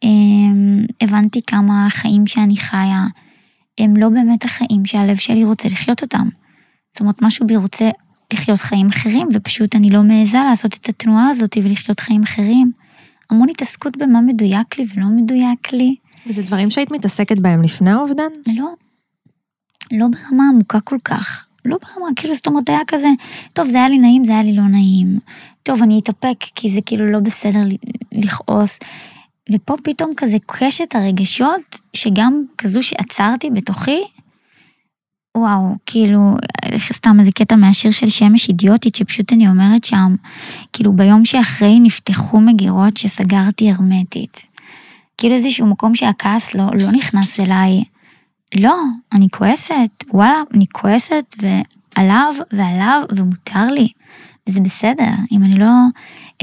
אמ, הבנתי כמה החיים שאני חיה, הם לא באמת החיים שהלב שלי רוצה לחיות אותם. זאת אומרת, משהו בי רוצה לחיות חיים אחרים, ופשוט אני לא מעיזה לעשות את התנועה הזאת ולחיות חיים אחרים. המון התעסקות במה מדויק לי ולא מדויק לי. וזה דברים שהיית מתעסקת בהם לפני האובדן? לא, לא ברמה עמוקה כל כך. לא ברמה, כאילו, זאת אומרת, היה כזה, טוב, זה היה לי נעים, זה היה לי לא נעים. טוב, אני אתאפק, כי זה כאילו לא בסדר לכעוס. ופה פתאום כזה קשת הרגשות, שגם כזו שעצרתי בתוכי, וואו, כאילו, סתם איזה קטע מהשיר של שמש אידיוטית, שפשוט אני אומרת שם, כאילו ביום שאחרי נפתחו מגירות שסגרתי הרמטית. כאילו איזשהו מקום שהכעס לא, לא נכנס אליי לא, אני כועסת, וואלה, אני כועסת ועליו ועליו ומותר לי. וזה בסדר, אם אני לא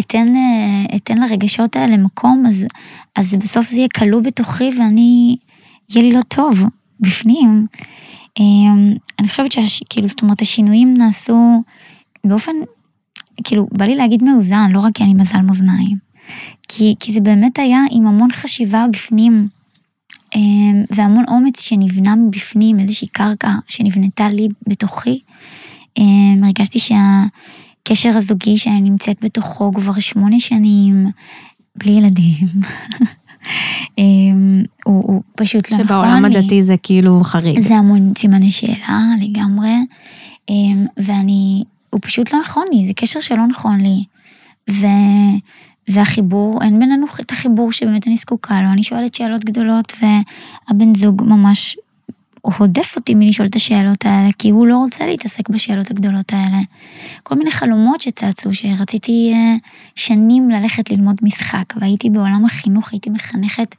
אתן, אה, אתן לרגשות האלה מקום, אז, אז בסוף זה יהיה כלוא בתוכי ואני, יהיה לי לא טוב בפנים. אמ, אני חושבת שכאילו, זאת אומרת, השינויים נעשו באופן, כאילו, בא לי להגיד מאוזן, לא רק כי אני מזל מאזניים. כי, כי זה באמת היה עם המון חשיבה בפנים, אמ, והמון אומץ שנבנה מבפנים, איזושהי קרקע שנבנתה לי בתוכי. אמ, הרגשתי שהקשר הזוגי שאני נמצאת בתוכו כבר שמונה שנים, בלי ילדים. *laughs* אמ, הוא, הוא פשוט לא נכון. שבעולם הדתי זה כאילו חריג. זה המון סימני שאלה לגמרי, ואני, הוא פשוט לא נכון לי, זה קשר שלא נכון לי. ו... והחיבור, אין בינינו את החיבור שבאמת אני זקוקה לו, אני שואלת שאלות גדולות והבן זוג ממש הודף אותי מלשאול את השאלות האלה, כי הוא לא רוצה להתעסק בשאלות הגדולות האלה. כל מיני חלומות שצצו, שרציתי uh, שנים ללכת ללמוד משחק, והייתי בעולם החינוך, הייתי מחנכת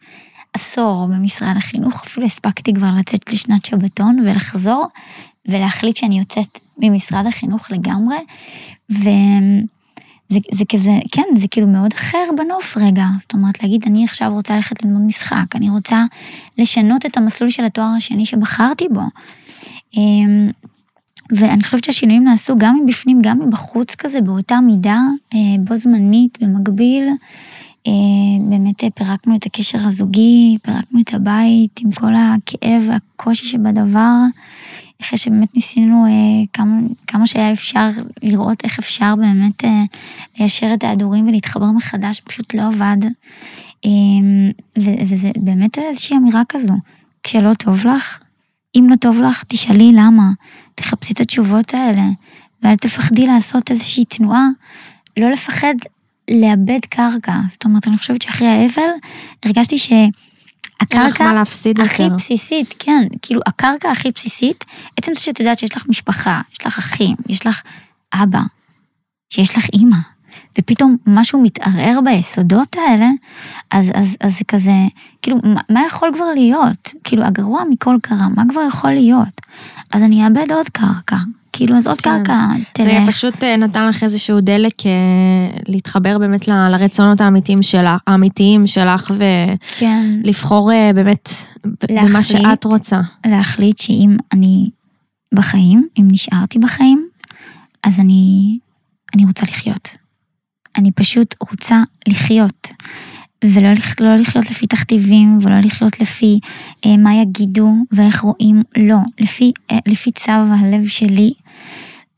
עשור במשרד החינוך, אפילו הספקתי כבר לצאת לשנת שבתון ולחזור ולהחליט שאני יוצאת ממשרד החינוך לגמרי, ו... זה, זה כזה, כן, זה כאילו מאוד אחר בנוף רגע. זאת אומרת, להגיד, אני עכשיו רוצה ללכת ללמוד משחק, אני רוצה לשנות את המסלול של התואר השני שבחרתי בו. אמ, ואני חושבת שהשינויים נעשו גם מבפנים, גם מבחוץ כזה, באותה מידה, אה, בו זמנית, במקביל. אה, באמת פירקנו את הקשר הזוגי, פירקנו את הבית עם כל הכאב והקושי שבדבר. אחרי שבאמת ניסינו אה, כמה, כמה שהיה אפשר לראות איך אפשר באמת אה, ליישר את ההדורים ולהתחבר מחדש, פשוט לא עבד. אה, ו- וזה באמת איזושהי אמירה כזו, כשלא טוב לך, אם לא טוב לך, תשאלי למה, תחפשי את התשובות האלה, ואל תפחדי לעשות איזושהי תנועה, לא לפחד לאבד קרקע. זאת אומרת, אני חושבת שאחרי האבל, הרגשתי ש... הקרקע הכי יותר. בסיסית, כן, כאילו הקרקע הכי בסיסית, עצם זה שאת יודעת שיש לך משפחה, יש לך אחים, יש לך אבא, שיש לך אימא, ופתאום משהו מתערער ביסודות האלה, אז, אז, אז זה כזה, כאילו, מה, מה יכול כבר להיות? כאילו, הגרוע מכל קרה, מה כבר יכול להיות? אז אני אאבד עוד קרקע, כאילו, אז עוד כן. קרקע, תלך. זה פשוט אה, נתן לך איזשהו דלק אה, להתחבר באמת ל, לרצונות האמיתיים שלך, האמיתיים שלך, ולבחור כן. אה, באמת להחליט, במה שאת רוצה. להחליט שאם אני בחיים, אם נשארתי בחיים, אז אני, אני רוצה לחיות. אני פשוט רוצה לחיות. ולא לא לחיות לפי תכתיבים, ולא לחיות לפי אה, מה יגידו ואיך רואים, לא, לפי, אה, לפי צו הלב שלי,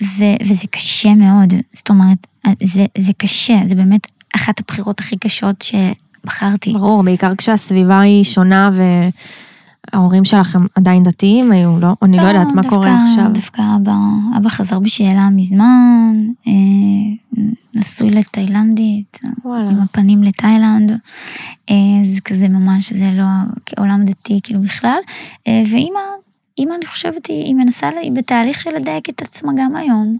ו, וזה קשה מאוד, זאת אומרת, אה, זה, זה קשה, זה באמת אחת הבחירות הכי קשות שבחרתי. ברור, בעיקר כשהסביבה היא שונה ו... ההורים שלכם עדיין דתיים היו, לא? אני לא, לא יודעת מה דווקא, קורה עכשיו. דווקא אבא, אבא חזר בשאלה מזמן, אה, נשוי לתאילנדית, וואלה. עם הפנים לתאילנד, אה, זה כזה ממש, זה לא עולם דתי כאילו בכלל, אה, ואימא, אימא אני חושבת, היא, היא מנסה, היא בתהליך של לדייק את עצמה גם היום.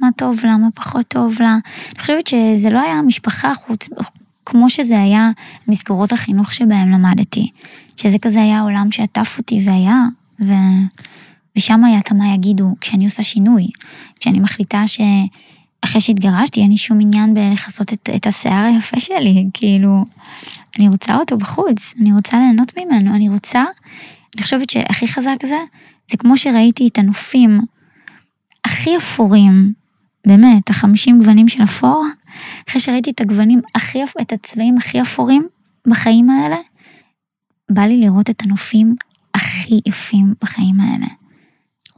מה טוב לה, מה פחות טוב לה. אני חושבת שזה לא היה משפחה חוץ, כמו שזה היה מסגרות החינוך שבהם למדתי. שזה כזה היה עולם שעטף אותי והיה, ו... ושם היה את מה יגידו כשאני עושה שינוי. כשאני מחליטה שאחרי שהתגרשתי אין לי שום עניין בלכסות את, את השיער היפה שלי, כאילו, אני רוצה אותו בחוץ, אני רוצה ליהנות ממנו, אני רוצה, אני חושבת שהכי חזק זה, זה כמו שראיתי את הנופים הכי אפורים, באמת, החמישים גוונים של אפור, אחרי שראיתי את הגוונים הכי, את הצבעים הכי אפורים בחיים האלה, בא לי לראות את הנופים הכי יפים בחיים האלה.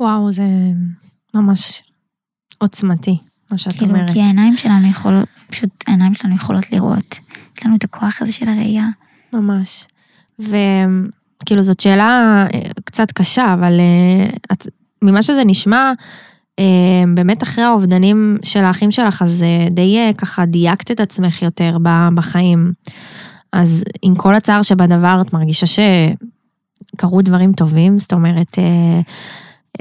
וואו, זה ממש עוצמתי, מה שאת כאילו, אומרת. כי העיניים שלנו יכולות, פשוט העיניים שלנו יכולות לראות. יש לנו את הכוח הזה של הראייה. ממש. וכאילו זאת שאלה אה, קצת קשה, אבל אה, את, ממה שזה נשמע, באמת אחרי האובדנים של האחים שלך, אז די ככה דייקת את עצמך יותר בחיים. אז עם כל הצער שבדבר, את מרגישה שקרו דברים טובים? זאת אומרת, אה,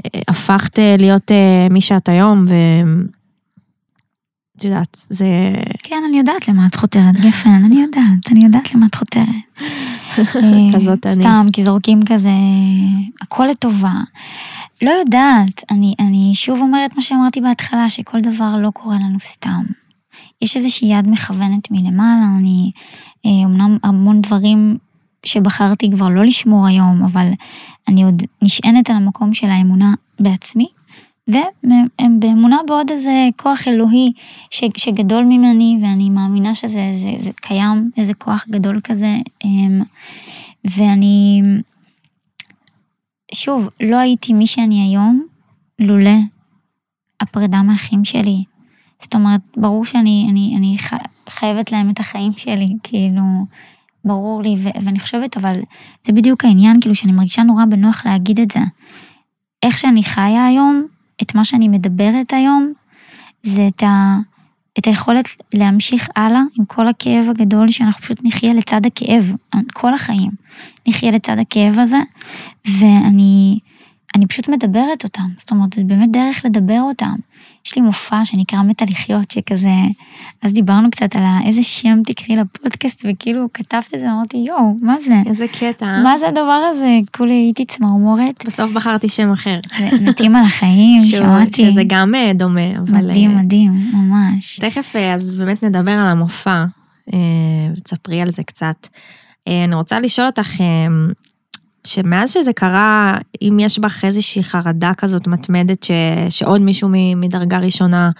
אה, הפכת אה, להיות מי שאת היום, את יודעת, זה... כן, אני יודעת למה את חותרת, גפן, אני יודעת, אני יודעת למה את חותרת. *laughs* כזאת אה, אני. סתם, כי זורקים כזה, הכל לטובה. לא יודעת, אני, אני שוב אומרת מה שאמרתי בהתחלה, שכל דבר לא קורה לנו סתם. יש איזושהי יד מכוונת מלמעלה, אני, אה, אמנם המון דברים שבחרתי כבר לא לשמור היום, אבל אני עוד נשענת על המקום של האמונה בעצמי, והם באמונה בעוד איזה כוח אלוהי ש, שגדול ממני, ואני מאמינה שזה זה, זה קיים, איזה כוח גדול כזה. אמ, ואני, שוב, לא הייתי מי שאני היום, לולא הפרידה מהאחים שלי. זאת אומרת, ברור שאני אני, אני חייבת להם את החיים שלי, כאילו, ברור לי, ו, ואני חושבת, אבל זה בדיוק העניין, כאילו, שאני מרגישה נורא בנוח להגיד את זה. איך שאני חיה היום, את מה שאני מדברת היום, זה את, ה, את היכולת להמשיך הלאה עם כל הכאב הגדול, שאנחנו פשוט נחיה לצד הכאב, כל החיים. נחיה לצד הכאב הזה, ואני אני פשוט מדברת אותם, זאת אומרת, זה באמת דרך לדבר אותם. יש לי מופע שנקרא מתה לחיות, שכזה, אז דיברנו קצת על איזה שם תקראי לפודקאסט, וכאילו כתבת את זה, אמרתי, יואו, מה זה? איזה קטע. מה זה הדבר הזה? כולי הייתי צמרמורת. בסוף בחרתי שם אחר. מתים על החיים, *laughs* שמעתי. שזה גם אה, דומה, אבל... מדהים, אה, מדהים, ממש. תכף, אה, אז באמת נדבר על המופע, תספרי על זה קצת. אני רוצה לשאול אותך, שמאז שזה קרה, אם יש בך איזושהי חרדה כזאת מתמדת ש, שעוד מישהו מדרגה ראשונה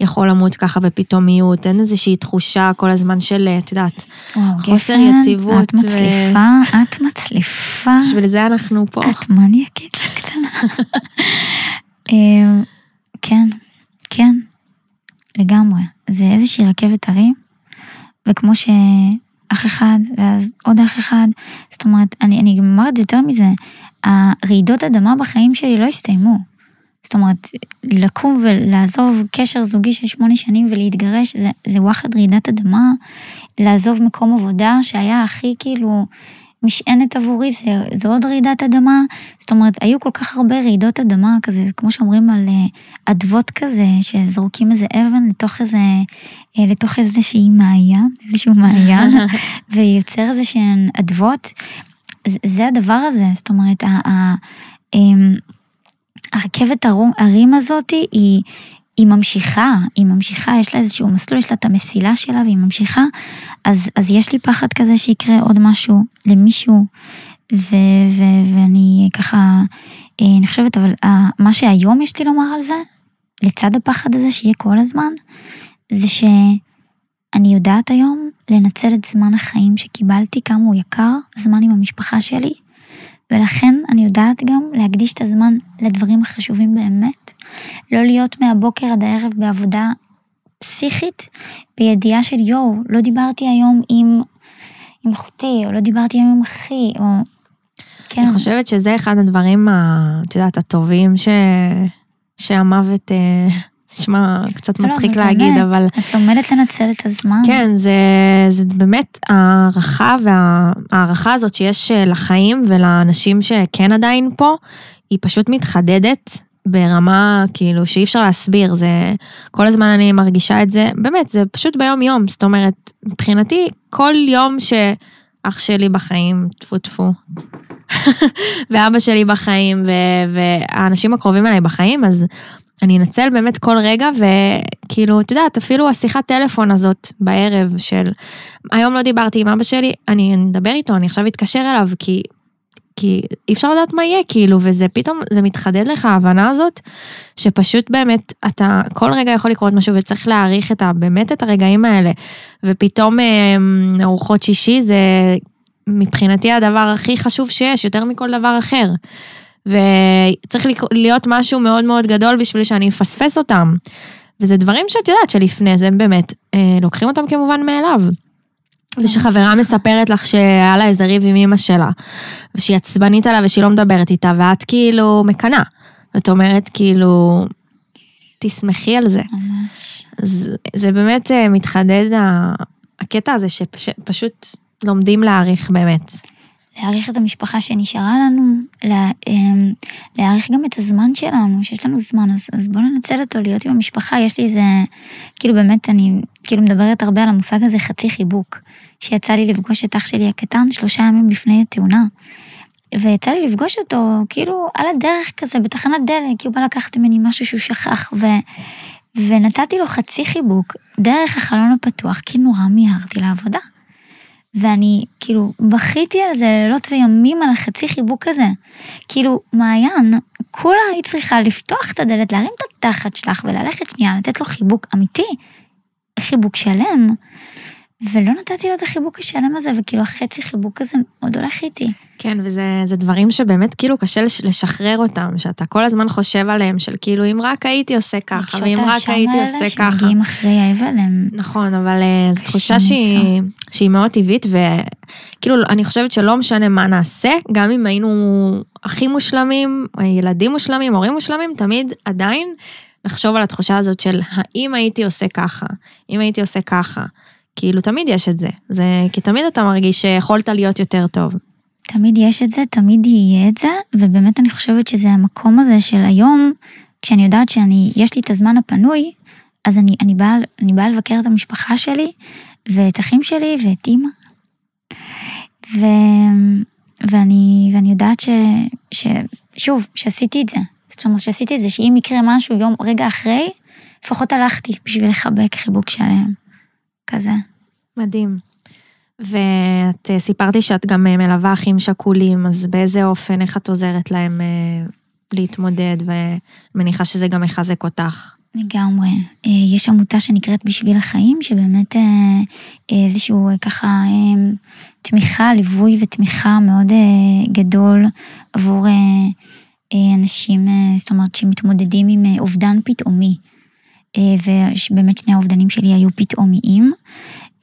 יכול למות ככה בפתאומיות, אין איזושהי תחושה כל הזמן של, את יודעת, חוסר יציבות. את מצליפה, ו... את מצליפה. בשביל זה אנחנו פה. את מניאקית לקטנה. *laughs* אמ, כן, כן, לגמרי. זה איזושהי רכבת הרים, וכמו ש... אח אחד, ואז עוד אח אחד. זאת אומרת, אני, אני גם אומרת יותר מזה, הרעידות אדמה בחיים שלי לא הסתיימו. זאת אומרת, לקום ולעזוב קשר זוגי של שמונה שנים ולהתגרש, זה, זה וואחד רעידת אדמה, לעזוב מקום עבודה שהיה הכי כאילו משענת עבורי, זה, זה עוד רעידת אדמה. זאת אומרת, היו כל כך הרבה רעידות אדמה כזה, כמו שאומרים על אה, אדוות כזה, שזורקים איזה אבן לתוך איזה, אה, לתוך איזושהי מעיין, איזשהו מעיין, *laughs* ויוצר איזה שהן אדוות. זה, זה הדבר הזה, זאת אומרת, ה, ה, אמ, הרכבת הרים הזאתי היא, היא ממשיכה, היא ממשיכה, יש לה איזשהו מסלול, יש לה את המסילה שלה והיא ממשיכה, אז, אז יש לי פחד כזה שיקרה עוד משהו למישהו, ו, ו, ואני ככה, אה, אני חושבת, אבל אה, מה שהיום יש לי לומר על זה, לצד הפחד הזה שיהיה כל הזמן, זה שאני יודעת היום לנצל את זמן החיים שקיבלתי, כמה הוא יקר, זמן עם המשפחה שלי, ולכן אני יודעת גם להקדיש את הזמן לדברים החשובים באמת. לא להיות מהבוקר עד הערב בעבודה פסיכית, בידיעה של יואו, לא דיברתי היום עם, עם אחותי, או לא דיברתי היום עם אחי, או... כן. אני חושבת שזה אחד הדברים, את יודעת, הטובים ש... שהמוות... אה, נשמע קצת לא, מצחיק לא, להגיד, באמת, אבל... את לומדת לנצל את הזמן. כן, זה, זה באמת הערכה וההערכה הזאת שיש אה, לחיים ולאנשים שכן עדיין פה, היא פשוט מתחדדת ברמה כאילו שאי אפשר להסביר, זה כל הזמן אני מרגישה את זה, באמת, זה פשוט ביום יום, זאת אומרת, מבחינתי כל יום שאח שלי בחיים, טפו טפו, *laughs* ואבא שלי בחיים, והאנשים הקרובים אליי בחיים, אז אני אנצל באמת כל רגע, וכאילו, את יודעת, אפילו השיחת טלפון הזאת בערב של, היום לא דיברתי עם אבא שלי, אני אדבר איתו, אני עכשיו אתקשר אליו, כי, כי אי אפשר לדעת מה יהיה, כאילו, וזה פתאום, זה מתחדד לך ההבנה הזאת, שפשוט באמת, אתה, כל רגע יכול לקרות משהו וצריך להעריך את ה, באמת את הרגעים האלה, ופתאום אה, ארוחות שישי זה מבחינתי הדבר הכי חשוב שיש, יותר מכל דבר אחר. וצריך להיות משהו מאוד מאוד גדול בשביל שאני אפספס אותם. וזה דברים שאת יודעת שלפני זה הם באמת אה, לוקחים אותם כמובן מאליו. ושחברה מספרת לך שהיה לה איזה ריב עם אמא שלה, ושהיא עצבנית עליה ושהיא לא מדברת איתה, ואת כאילו מקנאה. ואת אומרת כאילו, תשמחי על זה. ממש. זה, זה באמת אה, מתחדד הקטע הזה שפשוט לומדים להעריך באמת. להעריך את המשפחה שנשארה לנו, לה, אמ, להעריך גם את הזמן שלנו, שיש לנו זמן, אז, אז בואו ננצל אותו, להיות עם המשפחה. יש לי איזה, כאילו באמת, אני כאילו מדברת הרבה על המושג הזה חצי חיבוק, שיצא לי לפגוש את אח שלי הקטן שלושה ימים לפני התאונה. ויצא לי לפגוש אותו, כאילו, על הדרך כזה, בתחנת דלק, כי הוא בא לקחת ממני משהו שהוא שכח, ו... ונתתי לו חצי חיבוק דרך החלון הפתוח, כי נורא מיהרתי לעבודה. ואני כאילו בכיתי על זה לילות וימים על החצי חיבוק הזה. כאילו, מעיין, כולה היית צריכה לפתוח את הדלת, להרים את התחת שלך וללכת שנייה, לתת לו חיבוק אמיתי, חיבוק שלם. ולא נתתי לו את החיבוק השלם הזה, וכאילו החצי חיבוק הזה עוד הולך איתי. כן, וזה דברים שבאמת כאילו קשה לשחרר אותם, שאתה כל הזמן חושב עליהם, של כאילו אם רק הייתי עושה ככה, ואם רק הייתי עושה ככה. רגשות האשם האלה שמגיעים אחרי האבל הם... נכון, אבל אה, זו תחושה שהיא, שהיא מאוד טבעית, וכאילו אני חושבת שלא משנה מה נעשה, גם אם היינו הכי מושלמים, ילדים מושלמים, הורים מושלמים, תמיד עדיין לחשוב על התחושה הזאת של האם הייתי עושה ככה, אם הייתי עושה ככה. כאילו, תמיד יש את זה. זה, כי תמיד אתה מרגיש שיכולת להיות יותר טוב. תמיד יש את זה, תמיד יהיה את זה, ובאמת אני חושבת שזה המקום הזה של היום, כשאני יודעת שאני, יש לי את הזמן הפנוי, אז אני, אני, באה, אני באה לבקר את המשפחה שלי, ואת אחים שלי, ואת אימא. ו, ואני, ואני יודעת ש, ש... שוב, שעשיתי את זה. זאת אומרת שעשיתי את זה, שאם יקרה משהו יום, רגע אחרי, לפחות הלכתי בשביל לחבק חיבוק שלהם. כזה. מדהים. ואת אה, סיפרת לי שאת גם אה, מלווה אחים שכולים, אז באיזה אופן, איך את עוזרת להם אה, להתמודד, ומניחה שזה גם מחזק אותך. לגמרי. יש עמותה שנקראת בשביל החיים, שבאמת איזשהו ככה תמיכה, ליווי ותמיכה מאוד גדול עבור אנשים, זאת אומרת, שמתמודדים עם אובדן פתאומי. אה, ובאמת שני האובדנים שלי היו פתאומיים.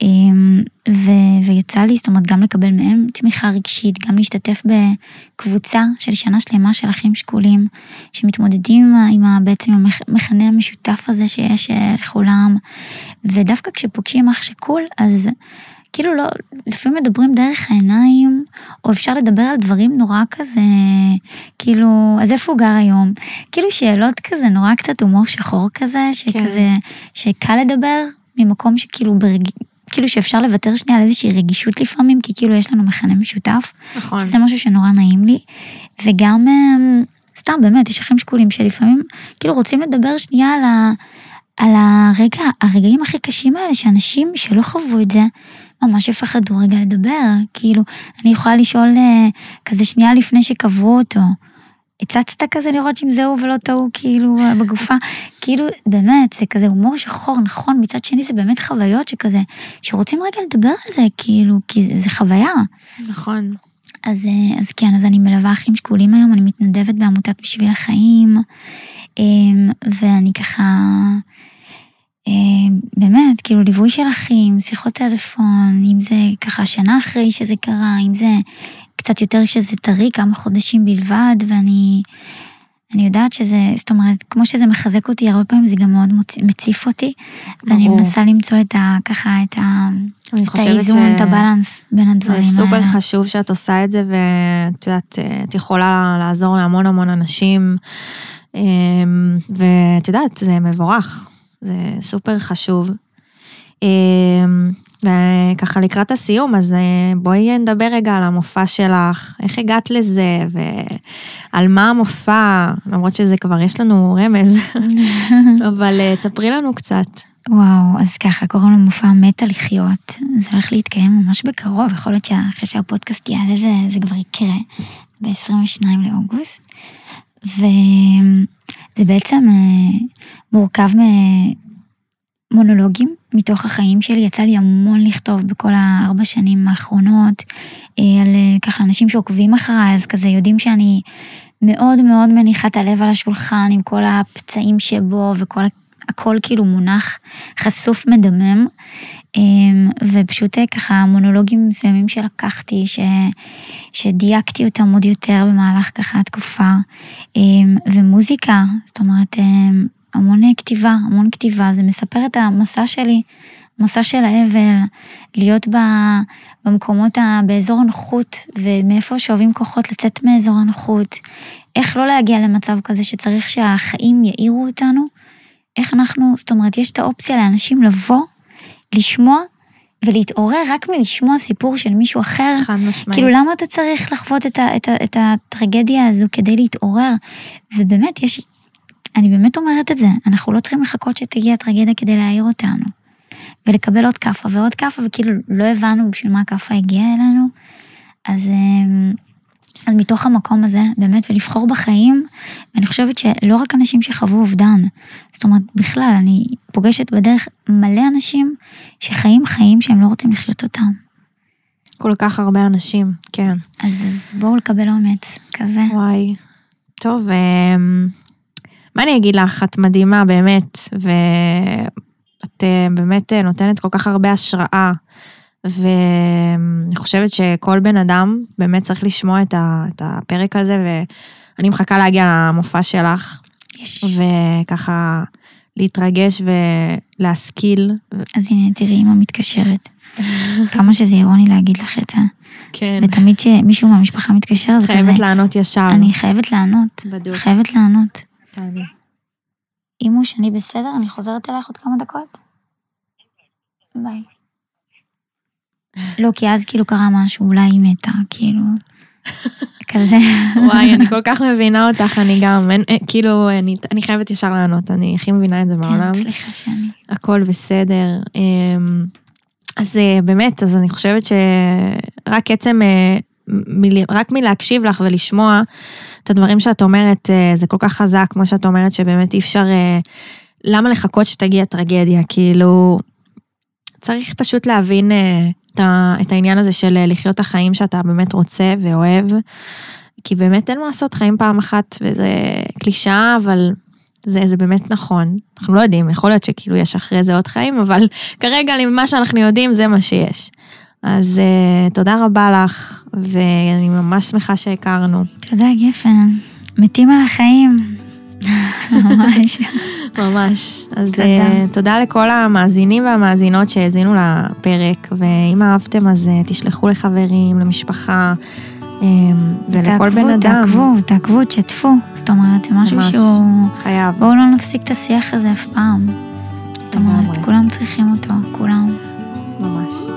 אמ, ו- ויצא לי, זאת אומרת, גם לקבל מהם תמיכה רגשית, גם להשתתף בקבוצה של שנה שלמה של אחים שכולים, שמתמודדים עם, ה, בעצם המכנה המשותף הזה שיש אה, לכולם, ודווקא כשפוגשים אח שכול, אז כאילו לא, לפעמים מדברים דרך העיניים, או אפשר לדבר על דברים נורא כזה, כאילו, אז איפה הוא גר היום? כאילו שאלות כזה, נורא קצת הומור שחור כזה, שכזה, כן. שקל לדבר ממקום שכאילו ברג... כאילו שאפשר לוותר שנייה על איזושהי רגישות לפעמים, כי כאילו יש לנו מכנה משותף. נכון. שזה משהו שנורא נעים לי. וגם, אמ, סתם באמת, יש אחים שכולים שלפעמים כאילו רוצים לדבר שנייה על ה... על הרגע, הרגעים הכי קשים האלה, שאנשים שלא חוו את זה, ממש יפחדו רגע לדבר. כאילו, אני יכולה לשאול אה, כזה שנייה לפני שקברו אותו, הצצת כזה לראות שאם זה הוא ולא טעו כאילו בגופה, כאילו באמת זה כזה הומור שחור נכון מצד שני זה באמת חוויות שכזה שרוצים רגע לדבר על זה כאילו כי זה חוויה. נכון. אז, אה, אז כן אז אני מלווה אחים שכולים היום אני מתנדבת בעמותת בשביל החיים אמ, ואני ככה אה, באמת, כאילו ליווי של אחים, שיחות טלפון, אם זה ככה שנה אחרי שזה קרה, אם זה קצת יותר כשזה טרי, כמה חודשים בלבד, ואני אני יודעת שזה, זאת אומרת, כמו שזה מחזק אותי, הרבה פעמים זה גם מאוד מציף אותי. ואני מנסה למצוא את ה... ככה, את ה... את האיזון, ש... את הבלנס בין הדברים האלה. זה סופר חשוב שאת עושה את זה, ואת יודעת, את יכולה לעזור להמון המון אנשים, אה, ואת יודעת, זה מבורך. זה סופר חשוב. אמ, וככה לקראת הסיום, אז אה, בואי נדבר רגע על המופע שלך, איך הגעת לזה, ועל מה המופע, למרות שזה כבר יש לנו רמז, *laughs* אבל אה, תספרי לנו קצת. וואו, אז ככה, קוראים למופע מתה לחיות. זה הולך להתקיים ממש בקרוב, יכול להיות שאחרי שהפודקאסט יעלה זה, זה כבר יקרה, ב-22 לאוגוסט. וזה בעצם אה, מורכב ממונולוגים מתוך החיים שלי. יצא לי המון לכתוב בכל הארבע שנים האחרונות אה, על אה, ככה אנשים שעוקבים אחריי, אז כזה יודעים שאני מאוד מאוד מניחה את הלב על השולחן עם כל הפצעים שבו וכל הכל כאילו מונח חשוף מדמם. אמ, ופשוט אה, ככה מונולוגים מסוימים שלקחתי, ש, שדייקתי אותם עוד יותר במהלך ככה התקופה, אמ, ומוזיקה, זאת אומרת, אמ, המון כתיבה, המון כתיבה, זה מספר את המסע שלי המסע של האבל, להיות ב, במקומות, ה, באזור הנוחות, ומאיפה שואבים כוחות לצאת מאזור הנוחות, איך לא להגיע למצב כזה שצריך שהחיים יאירו אותנו, איך אנחנו, זאת אומרת, יש את האופציה לאנשים לבוא, לשמוע ולהתעורר רק מלשמוע סיפור של מישהו אחר. חד משמעית. כאילו, למה אתה צריך לחוות את, ה, את, ה, את הטרגדיה הזו כדי להתעורר? ובאמת, יש, אני באמת אומרת את זה, אנחנו לא צריכים לחכות שתגיע הטרגדיה כדי להעיר אותנו. ולקבל עוד כאפה ועוד כאפה, וכאילו לא הבנו בשביל מה הכאפה הגיעה אלינו. אז, אמ, אז מתוך המקום הזה, באמת, ולבחור בחיים, ואני חושבת שלא רק אנשים שחוו אובדן, זאת אומרת, בכלל, אני פוגשת בדרך מלא אנשים שחיים חיים שהם לא רוצים לחיות אותם. כל כך הרבה אנשים, כן. אז, אז בואו לקבל אומץ, כזה. וואי. טוב, אמ, מה אני אגיד לך? את מדהימה, באמת, ואת אה, באמת אה, נותנת כל כך הרבה השראה, ואני חושבת שכל בן אדם באמת צריך לשמוע את, ה, את הפרק הזה, ואני מחכה להגיע למופע שלך, יש. וככה להתרגש ולהשכיל. אז הנה, תראי, אמא מתקשרת. כמה שזה אירוני להגיד לך את זה. כן. ותמיד כשמישהו מהמשפחה מתקשר, זה כזה, חייבת לענות ישר. אני חייבת לענות, בדיוק. חייבת לענות. תעני. אימוש, אני בסדר? אני חוזרת אלייך עוד כמה דקות? ביי. לא, כי אז כאילו קרה משהו, אולי היא מתה, כאילו, כזה. וואי, אני כל כך מבינה אותך, אני גם, אין, אין, כאילו, אני, אני חייבת ישר לענות, אני הכי מבינה את זה בעולם. כן, סליחה שאני. הכל בסדר. אמ, אז אה, באמת, אז אני חושבת שרק עצם, אה, רק מלהקשיב לך ולשמוע את הדברים שאת אומרת, אה, זה כל כך חזק, כמו שאת אומרת, שבאמת אי אפשר, אה, למה לחכות שתגיע טרגדיה, כאילו, צריך פשוט להבין אה, את ה- את העניין הזה של אה, לחיות את החיים שאתה באמת רוצה ואוהב, כי באמת אין מה לעשות חיים פעם אחת, וזה קלישאה, אבל זה, זה באמת נכון. אנחנו לא יודעים, יכול להיות שכאילו יש אחרי זה עוד חיים, אבל *laughs* כרגע ממה שאנחנו יודעים זה מה שיש. אז uh, תודה רבה לך, ואני ממש שמחה שהכרנו. תודה, גפן. מתים על החיים. ממש. ממש. אז תודה. uh, תודה לכל המאזינים והמאזינות שהאזינו לפרק, ואם אהבתם אז uh, תשלחו לחברים, למשפחה, um, ולכל בן אדם. תעקבו, תעקבו, תשתפו. זאת אומרת, זה משהו ממש. שהוא... חייב. בואו לא נפסיק את השיח הזה אף פעם. זאת אומרת. כולם צריכים אותו, כולם. ממש.